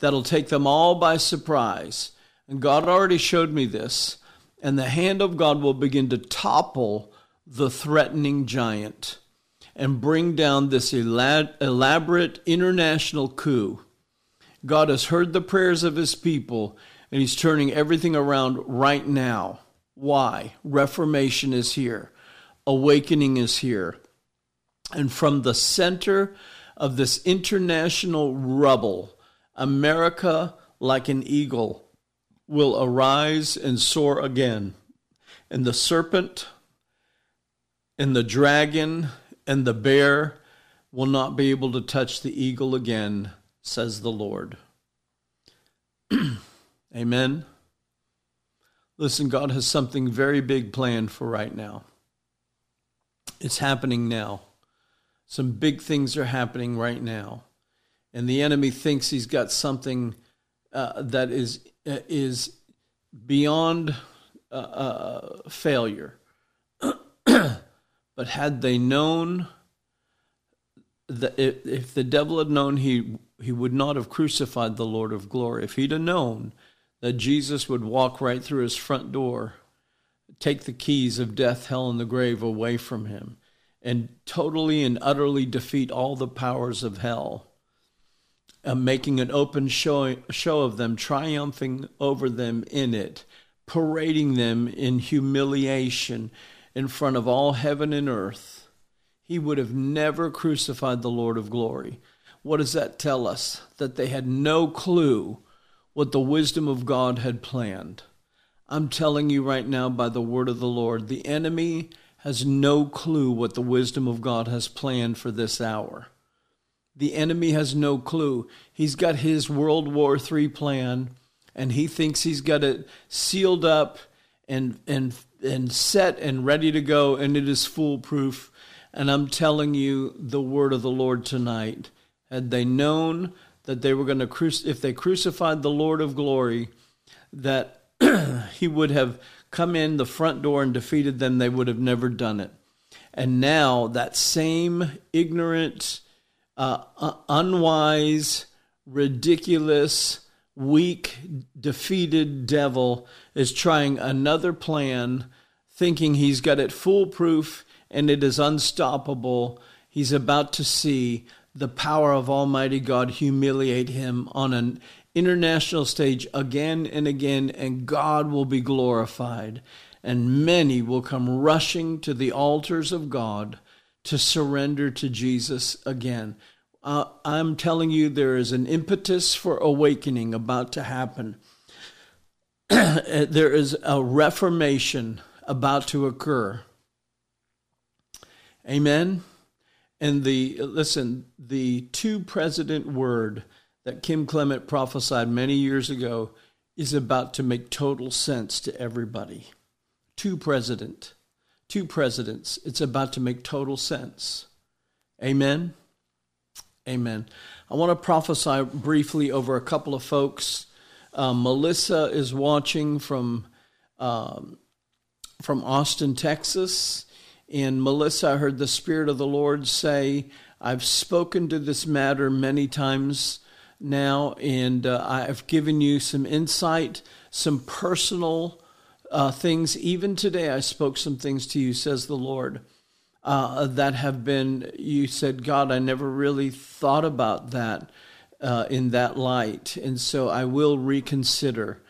that'll take them all by surprise. And God already showed me this and the hand of God will begin to topple the threatening giant and bring down this elaborate international coup. God has heard the prayers of his people and he's turning everything around right now. Why? Reformation is here, awakening is here. And from the center of this international rubble, America, like an eagle, will arise and soar again. And the serpent and the dragon and the bear will not be able to touch the eagle again, says the Lord. Amen. Listen, God has something very big planned for right now. It's happening now. Some big things are happening right now. And the enemy thinks he's got something uh, that is, is beyond uh, uh failure. but had they known that if, if the devil had known he, he would not have crucified the Lord of glory, if he'd have known that Jesus would walk right through his front door, take the keys of death, hell, and the grave away from him, and totally and utterly defeat all the powers of hell, uh, making an open show, show of them, triumphing over them in it, parading them in humiliation in front of all heaven and earth. He would have never crucified the Lord of glory. What does that tell us? That they had no clue what the wisdom of God had planned. I'm telling you right now by the word of the Lord, the enemy has no clue what the wisdom of God has planned for this hour. The enemy has no clue. He's got his World War III plan, and he thinks he's got it sealed up and and and set and ready to go, and it is foolproof. And I'm telling you the word of the Lord tonight. Had they known that they were going to crucify, if they crucified the Lord of glory, that he would have come in the front door and defeated them, they would have never done it. And now that same ignorant, uh, unwise, ridiculous, weak, defeated devil is trying another plan, thinking he's got it foolproof and it is unstoppable. He's about to see the power of Almighty God humiliate him on an international stage again and again, and God will be glorified. And many will come rushing to the altars of God to surrender to Jesus again. Uh, I'm telling you, there is an impetus for awakening about to happen. there is a reformation about to occur. Amen. And the listen, the two president word that Kim Clement prophesied many years ago is about to make total sense to everybody. Two president, two presidents. It's about to make total sense. Amen. Amen. I want to prophesy briefly over a couple of folks. Uh, Melissa is watching from um, from Austin, Texas. And Melissa, I heard the Spirit of the Lord say, I've spoken to this matter many times now, and uh, I've given you some insight, some personal uh, things. Even today, I spoke some things to you, says the Lord, uh, that have been, you said, God, I never really thought about that uh, in that light. And so I will reconsider.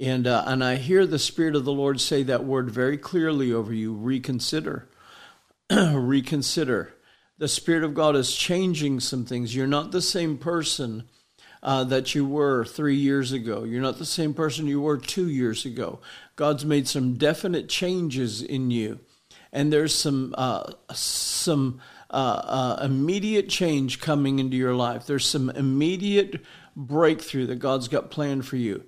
And, uh, and I hear the Spirit of the Lord say that word very clearly over you reconsider. reconsider. The Spirit of God is changing some things. You're not the same person uh, that you were three years ago. You're not the same person you were two years ago. God's made some definite changes in you, and there's some uh, some uh, uh immediate change coming into your life. There's some immediate breakthrough that God's got planned for you.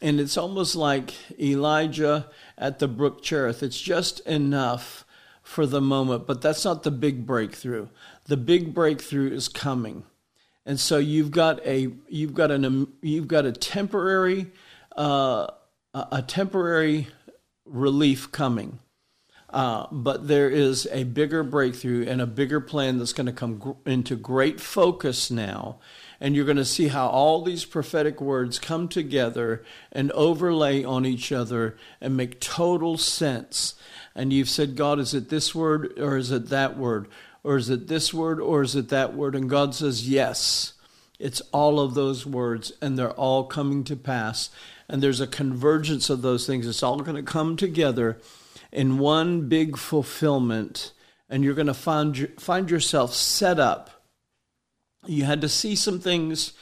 And it's almost like Elijah at the brook Cherith. It's just enough for the moment, but that's not the big breakthrough. The big breakthrough is coming. And so you've got a you've got an you've got a temporary uh, a temporary relief coming. Uh, but there is a bigger breakthrough and a bigger plan that's going to come gr- into great focus now. And you're going to see how all these prophetic words come together and overlay on each other and make total sense. And you've said, God, is it this word or is it that word? Or is it this word or is it that word? And God says, Yes, it's all of those words, and they're all coming to pass. And there's a convergence of those things. It's all going to come together in one big fulfillment, and you're going to find, find yourself set up. You had to see some things,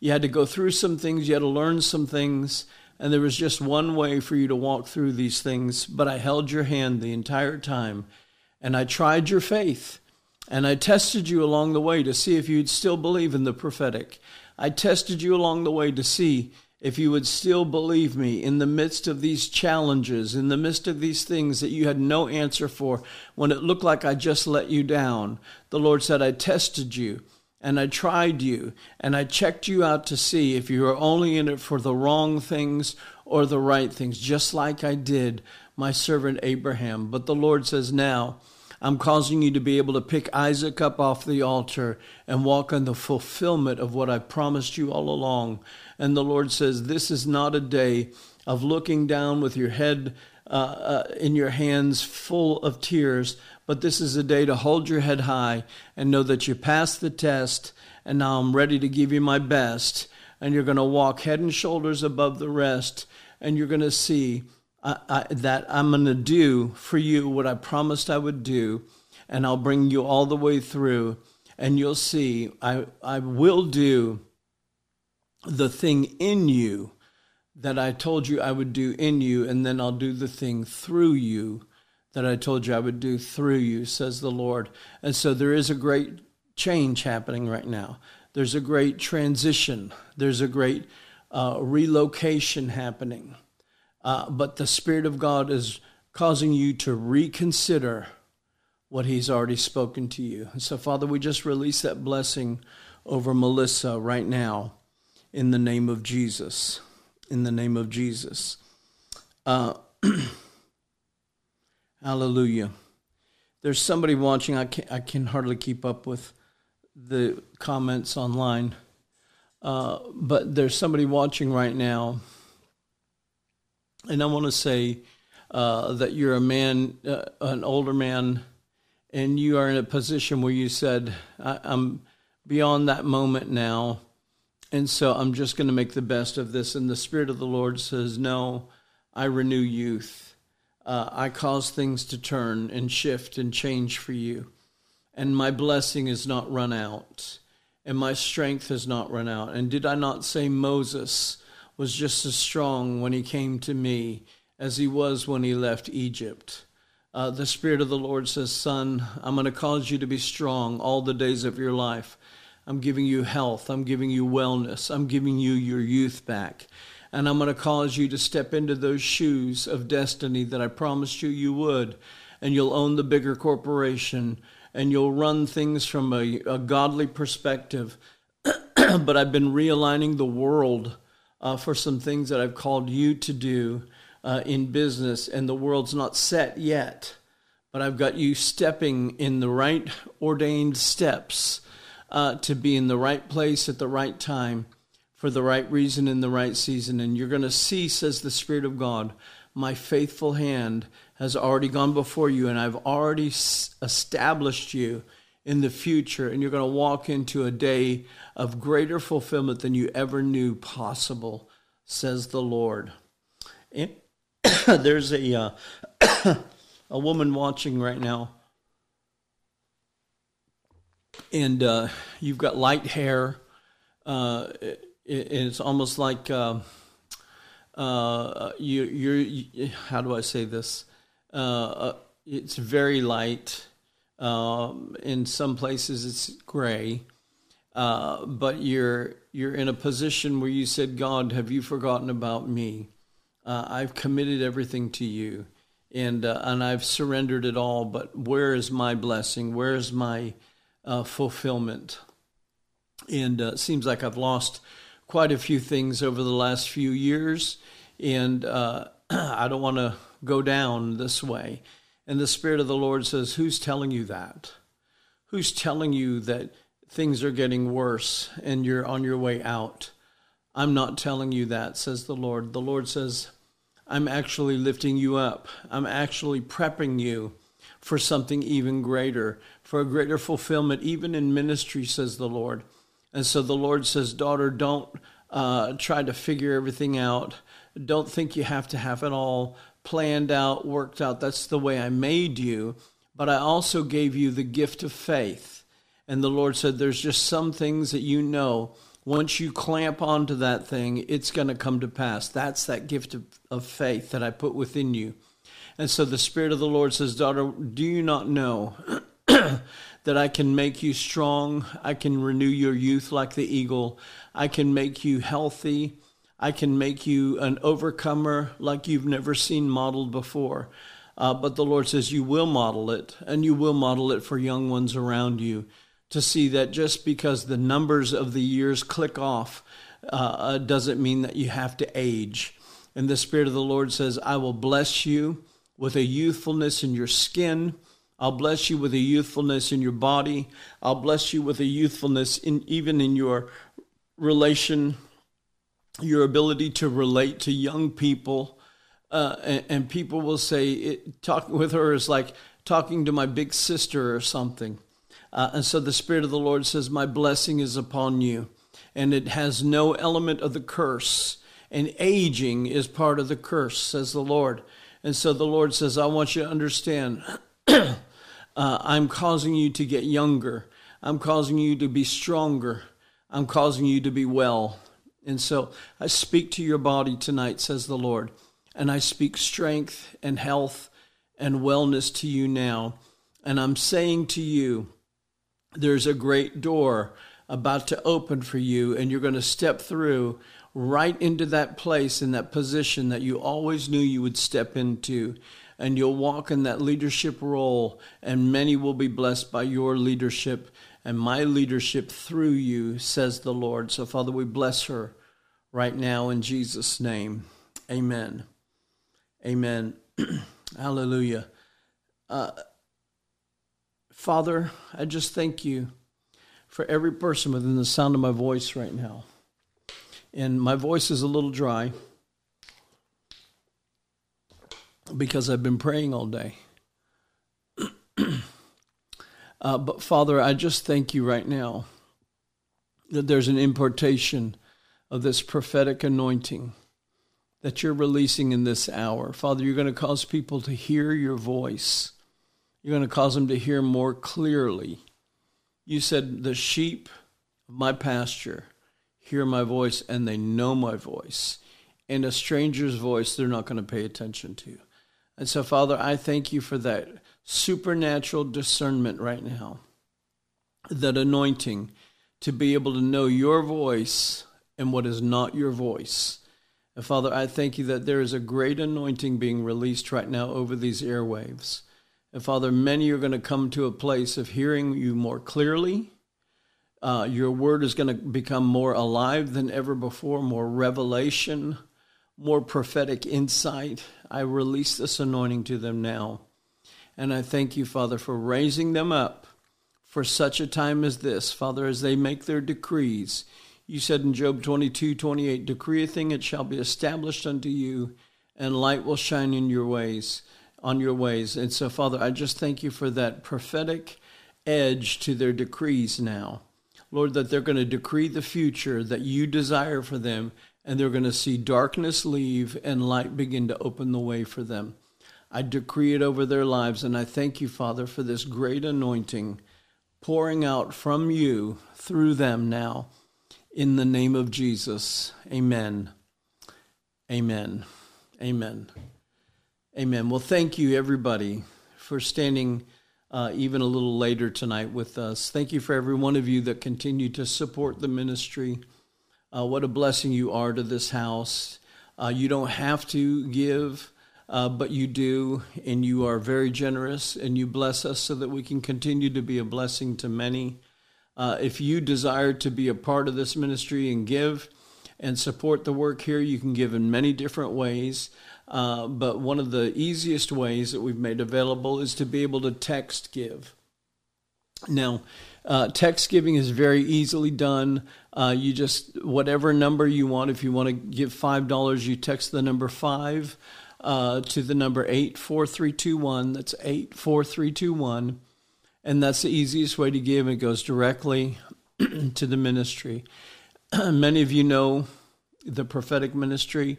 you had to go through some things, you had to learn some things, and there was just one way for you to walk through these things. But I held your hand the entire time, and I tried your faith. And I tested you along the way to see if you'd still believe in the prophetic. I tested you along the way to see if you would still believe me in the midst of these challenges, in the midst of these things that you had no answer for, when it looked like I just let you down. The Lord said, I tested you and I tried you and I checked you out to see if you were only in it for the wrong things or the right things, just like I did my servant Abraham. But the Lord says, Now, I'm causing you to be able to pick Isaac up off the altar and walk in the fulfillment of what I promised you all along. And the Lord says, This is not a day of looking down with your head uh, uh, in your hands full of tears, but this is a day to hold your head high and know that you passed the test, and now I'm ready to give you my best. And you're going to walk head and shoulders above the rest, and you're going to see I, I, that I'm going to do for you what I promised I would do, and I'll bring you all the way through, and you'll see I, I will do the thing in you that I told you I would do in you, and then I'll do the thing through you that I told you I would do through you, says the Lord. And so there is a great change happening right now. There's a great transition. There's a great uh, relocation happening uh, but the Spirit of God is causing you to reconsider what He's already spoken to you. So, Father, we just release that blessing over Melissa right now in the name of Jesus. In the name of Jesus. Uh, hallelujah. There's somebody watching. I can, I can hardly keep up with the comments online. Uh, but there's somebody watching right now and I want to say uh, that you're a man, uh, an older man, and you are in a position where you said, I'm beyond that moment now. And so I'm just going to make the best of this. And the Spirit of the Lord says, No, I renew youth. Uh, I cause things to turn and shift and change for you. And my blessing is not run out, and my strength has not run out. And did I not say Moses? Was just as strong when he came to me as he was when he left Egypt. Uh, the Spirit of the Lord says, Son, I'm going to cause you to be strong all the days of your life. I'm giving you health. I'm giving you wellness. I'm giving you your youth back. And I'm going to cause you to step into those shoes of destiny that I promised you you would. And you'll own the bigger corporation and you'll run things from a, a godly perspective. but I've been realigning the world uh, for some things that I've called you to do uh, in business, and the world's not set yet. But I've got you stepping in the right ordained steps uh, to be in the right place at the right time for the right reason in the right season. And you're going to see, says the Spirit of God, my faithful hand has already gone before you, and I've already established you in the future, and you're going to walk into a day of greater fulfillment than you ever knew possible, says the Lord. And there's a uh, a woman watching right now, and uh, you've got light hair. Uh, it, it's almost like uh, uh, you, you're. You, how do I say this? Uh, it's very light um, in some places it's gray, uh, but you're you're in a position where you said, "God, have you forgotten about me? Uh, I've committed everything to you, and uh, and I've surrendered it all. But where is my blessing? Where is my uh, fulfillment?" And uh, it seems like I've lost quite a few things over the last few years, and uh, I don't want to go down this way And the Spirit of the Lord says, Who's telling you that? Who's telling you that things are getting worse and you're on your way out? I'm not telling you that, says the Lord. The Lord says, I'm actually lifting you up. I'm actually prepping you for something even greater, for a greater fulfillment, even in ministry, says the Lord. And so the Lord says, Daughter, don't uh, try to figure everything out. Don't think you have to have it all planned out, worked out. That's the way I made you. But I also gave you the gift of faith. And the Lord said, There's just some things that you know. Once you clamp onto that thing, it's going to come to pass. That's that gift of, of faith that I put within you. And so the Spirit of the Lord says, Daughter, do you not know that I can make you strong? I can renew your youth like the eagle. I can make you healthy. I can make you an overcomer like you've never seen modeled before. Uh, but the Lord says you will model it, and you will model it for young ones around you to see that just because the numbers of the years click off uh, uh, doesn't mean that you have to age. And the Spirit of the Lord says, I will bless you with a youthfulness in your skin. I'll bless you with a youthfulness in your body. I'll bless you with a youthfulness in even in your relation your ability to relate to young people. Uh, and, and, people will say, it, talking with her is like talking to my big sister or something. Uh, and so the Spirit of the Lord says, My blessing is upon you. And it has no element of the curse. And aging is part of the curse, says the Lord. And so the Lord says, I want you to understand uh, I'm causing you to get younger, I'm causing you to be stronger, I'm causing you to be well. And so I speak to your body tonight, says the Lord, and I speak strength and health and wellness to you now. And I'm saying to you, there's a great door about to open for you, and you're going to step through right into that place in that position that you always knew you would step into. And you'll walk in that leadership role, and many will be blessed by your leadership and my leadership through you, says the Lord. So, Father, we bless her right now in Jesus' name. Amen. Amen. Hallelujah. Uh, Father, I just thank you for every person within the sound of my voice right now. And my voice is a little dry because I've been praying all day. Uh, but Father, I just thank you right now that there's an importation of this prophetic anointing that you're releasing in this hour. Father, you're going to cause people to hear your voice. You're going to cause them to hear more clearly. You said, The sheep of my pasture hear my voice and they know my voice. And a stranger's voice, they're not going to pay attention to. And so, Father, I thank you for that supernatural discernment right now, that anointing to be able to know your voice and what is not your voice. And Father, I thank you that there is a great anointing being released right now over these airwaves. And Father, many are going to come to a place of hearing you more clearly. Uh, your word is going to become more alive than ever before, more revelation, more prophetic insight. I release this anointing to them now. And I thank you, Father, for raising them up for such a time as this, Father, as they make their decrees. You said in Job 22 28, Decree a thing, it shall be established unto you, and light will shine in your ways, on your ways. And so, Father, I just thank you for that prophetic edge to their decrees now. Lord, that they're going to decree the future that you desire for them, and they're going to see darkness leave and light begin to open the way for them. I decree it over their lives. And I thank you, Father, for this great anointing pouring out from you through them now. In the name of Jesus. Amen. Amen. Amen. Amen. Well, thank you, everybody, for standing uh, even a little later tonight with us. Thank you for every one of you that continue to support the ministry. Uh, what a blessing you are to this house. Uh, you don't have to give uh, but you do, and you are very generous, and you bless us so that we can continue to be a blessing to many. Uh, if you desire to be a part of this ministry and give, and support the work here, you can give in many different ways. Uh, but one of the easiest ways that we've made available is to be able to text give. Now, uh, text giving is very easily done. Uh, you just, whatever number you want, if you want to give $5, you text the number 5 uh, to the number 84321. That's 84321. And that's the easiest way to give. It goes directly to the ministry. Many of you know the prophetic ministry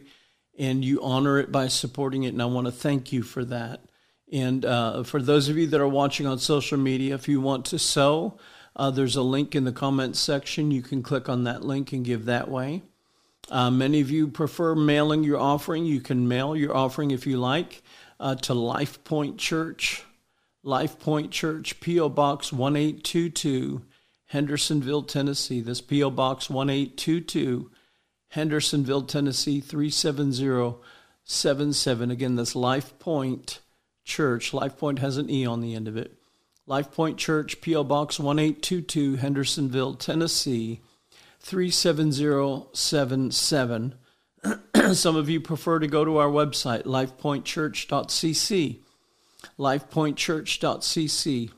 and you honor it by supporting it. And I want to thank you for that. And uh, for those of you that are watching on social media, if you want to sow, uh, there's a link in the comments section. You can click on that link and give that way. Uh, many of you prefer mailing your offering. You can mail your offering if you like uh, to Life Pointe Church, Life Pointe Church, P.O. Box 1822, Hendersonville, Tennessee. This P.O. Box 1822, Hendersonville, Tennessee 37077. Again, that's Life Pointe Church. Life Pointe has an E on the end of it. Life Pointe Church, P.O. Box 1822, Hendersonville, Tennessee 37077. Some of you prefer to go to our website, lifepointchurch.cc. Lifepointchurch.cc.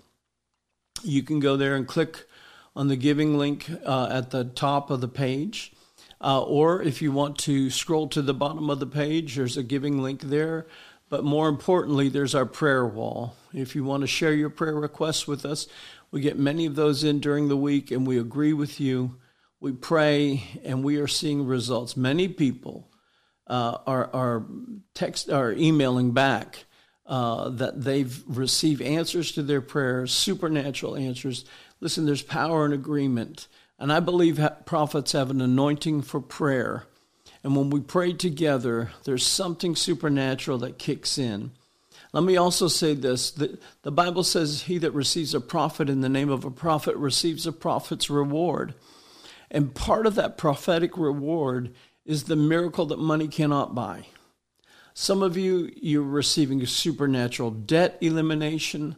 You can go there and click on the giving link uh, at the top of the page. Uh, or if you want to scroll to the bottom of the page, there's a giving link there. But more importantly, there's our prayer wall. If you want to share your prayer requests with us, we get many of those in during the week and we agree with you. We pray and we are seeing results. Many people uh, are, are text are emailing back uh, that they've received answers to their prayers, supernatural answers. Listen, there's power in agreement. And I believe prophets have an anointing for prayer. And when we pray together, there's something supernatural that kicks in. Let me also say this the, the Bible says, He that receives a prophet in the name of a prophet receives a prophet's reward. And part of that prophetic reward is the miracle that money cannot buy. Some of you, you're receiving supernatural debt elimination.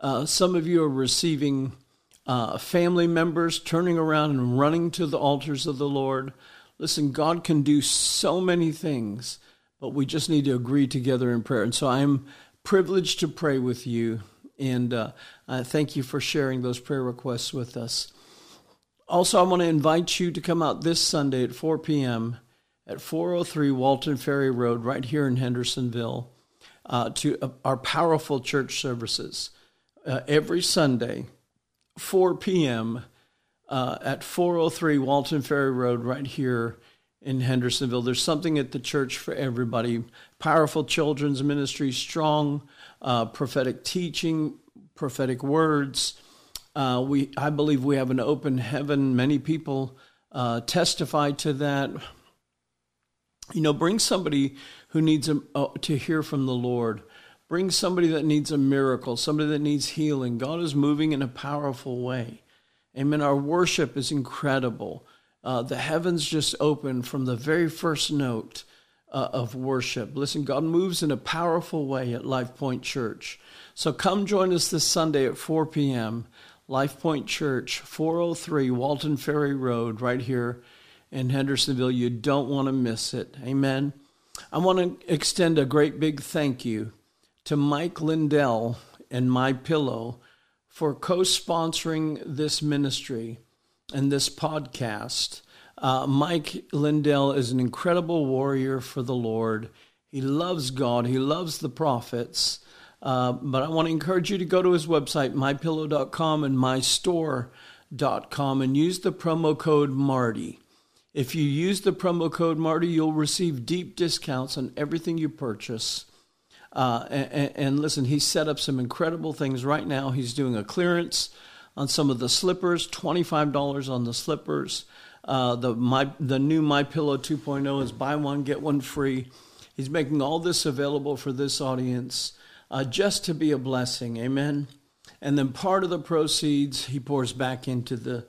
Uh, some of you are receiving uh, family members turning around and running to the altars of the Lord. Listen, God can do so many things, but we just need to agree together in prayer. And so I'm privileged to pray with you, and uh, I thank you for sharing those prayer requests with us. Also, I want to invite you to come out this Sunday at 4 p.m. at 403 Walton Ferry Road, right here in Hendersonville, uh, to uh, our powerful church services. Uh, every Sunday, 4 p.m. Uh, at 403 Walton Ferry Road, right here in Hendersonville. There's something at the church for everybody. Powerful children's ministry, strong uh, prophetic teaching, prophetic words. Uh, we, I believe, we have an open heaven. Many people uh, testify to that. You know, bring somebody who needs a, uh, to hear from the Lord. Bring somebody that needs a miracle, somebody that needs healing. God is moving in a powerful way. Amen. Our worship is incredible. Uh, the heavens just open from the very first note uh, of worship. Listen, God moves in a powerful way at Life Pointe Church. So come join us this Sunday at 4 p.m. Life Pointe Church, 403 Walton Ferry Road, right here in Hendersonville. You don't want to miss it. Amen. I want to extend a great big thank you to Mike Lindell and My Pillow for co-sponsoring this ministry and this podcast. Uh, Mike Lindell is an incredible warrior for the Lord. He loves God. He loves the prophets. Uh, but I want to encourage you to go to his website, mypillow.com and mystore.com, and use the promo code Marty. If you use the promo code Marty, you'll receive deep discounts on everything you purchase. Uh, and, and, listen, he's set up some incredible things right now. He's doing a clearance on some of the slippers, $25 on the slippers. Uh, the my the new My Pillow 2.0 is buy one get one free. He's making all this available for this audience uh, just to be a blessing. Amen. And then part of the proceeds he pours back into the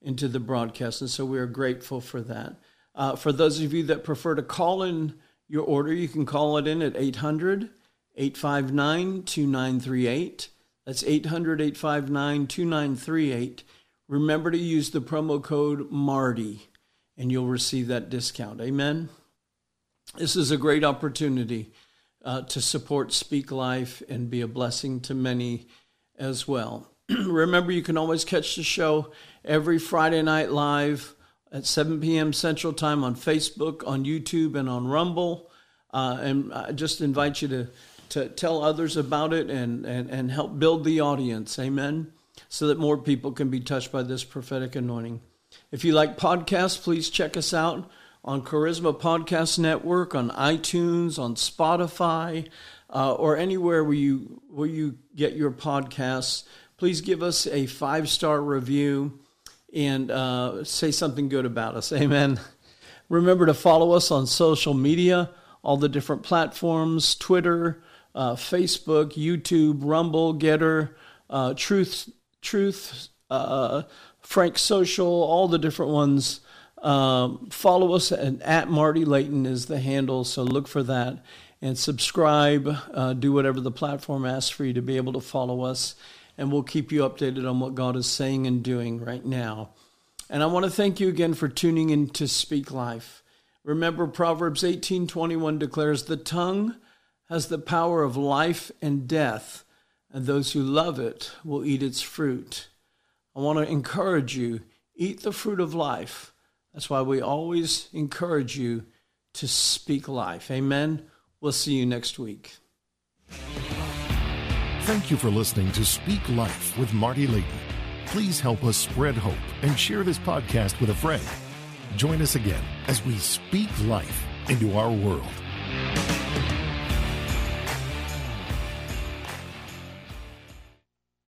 into the broadcast, and so we are grateful for that. Uh, for those of you that prefer to call in your order, you can call it in at 800 859 2938. That's 800 859 2938. Remember to use the promo code MARTY. and you'll receive that discount. Amen. This is a great opportunity uh, to support Speak Life and be a blessing to many as well. Remember, you can always catch the show every Friday night live at 7 p.m. Central Time on Facebook, on YouTube, and on Rumble. Uh, and I just invite you to, to tell others about it and, and, and help build the audience. Amen. So that more people can be touched by this prophetic anointing. If you like podcasts, please check us out on Charisma Podcast Network, on iTunes, on Spotify, uh, or anywhere where you where you get your podcasts. Please give us a five star review and uh, say something good about us. Amen. Remember to follow us on social media, all the different platforms Twitter, uh, Facebook, YouTube, Rumble, Gettr, uh, Truth, Truth, uh, Frank Social, all the different ones. Um, follow us at, at Marty Layton is the handle, so look for that and subscribe. Uh, do whatever the platform asks for you to be able to follow us and we'll keep you updated on what God is saying and doing right now. And I want to thank you again for tuning in to Speak Life. Remember Proverbs 18:21 declares the tongue has the power of life and death, and those who love it will eat its fruit. I want to encourage you, eat the fruit of life. That's why we always encourage you to speak life. Amen. We'll see you next week. Thank you for listening to Speak Life with Marty Layton. Please help us spread hope and share this podcast with a friend. Join us again as we speak life into our world.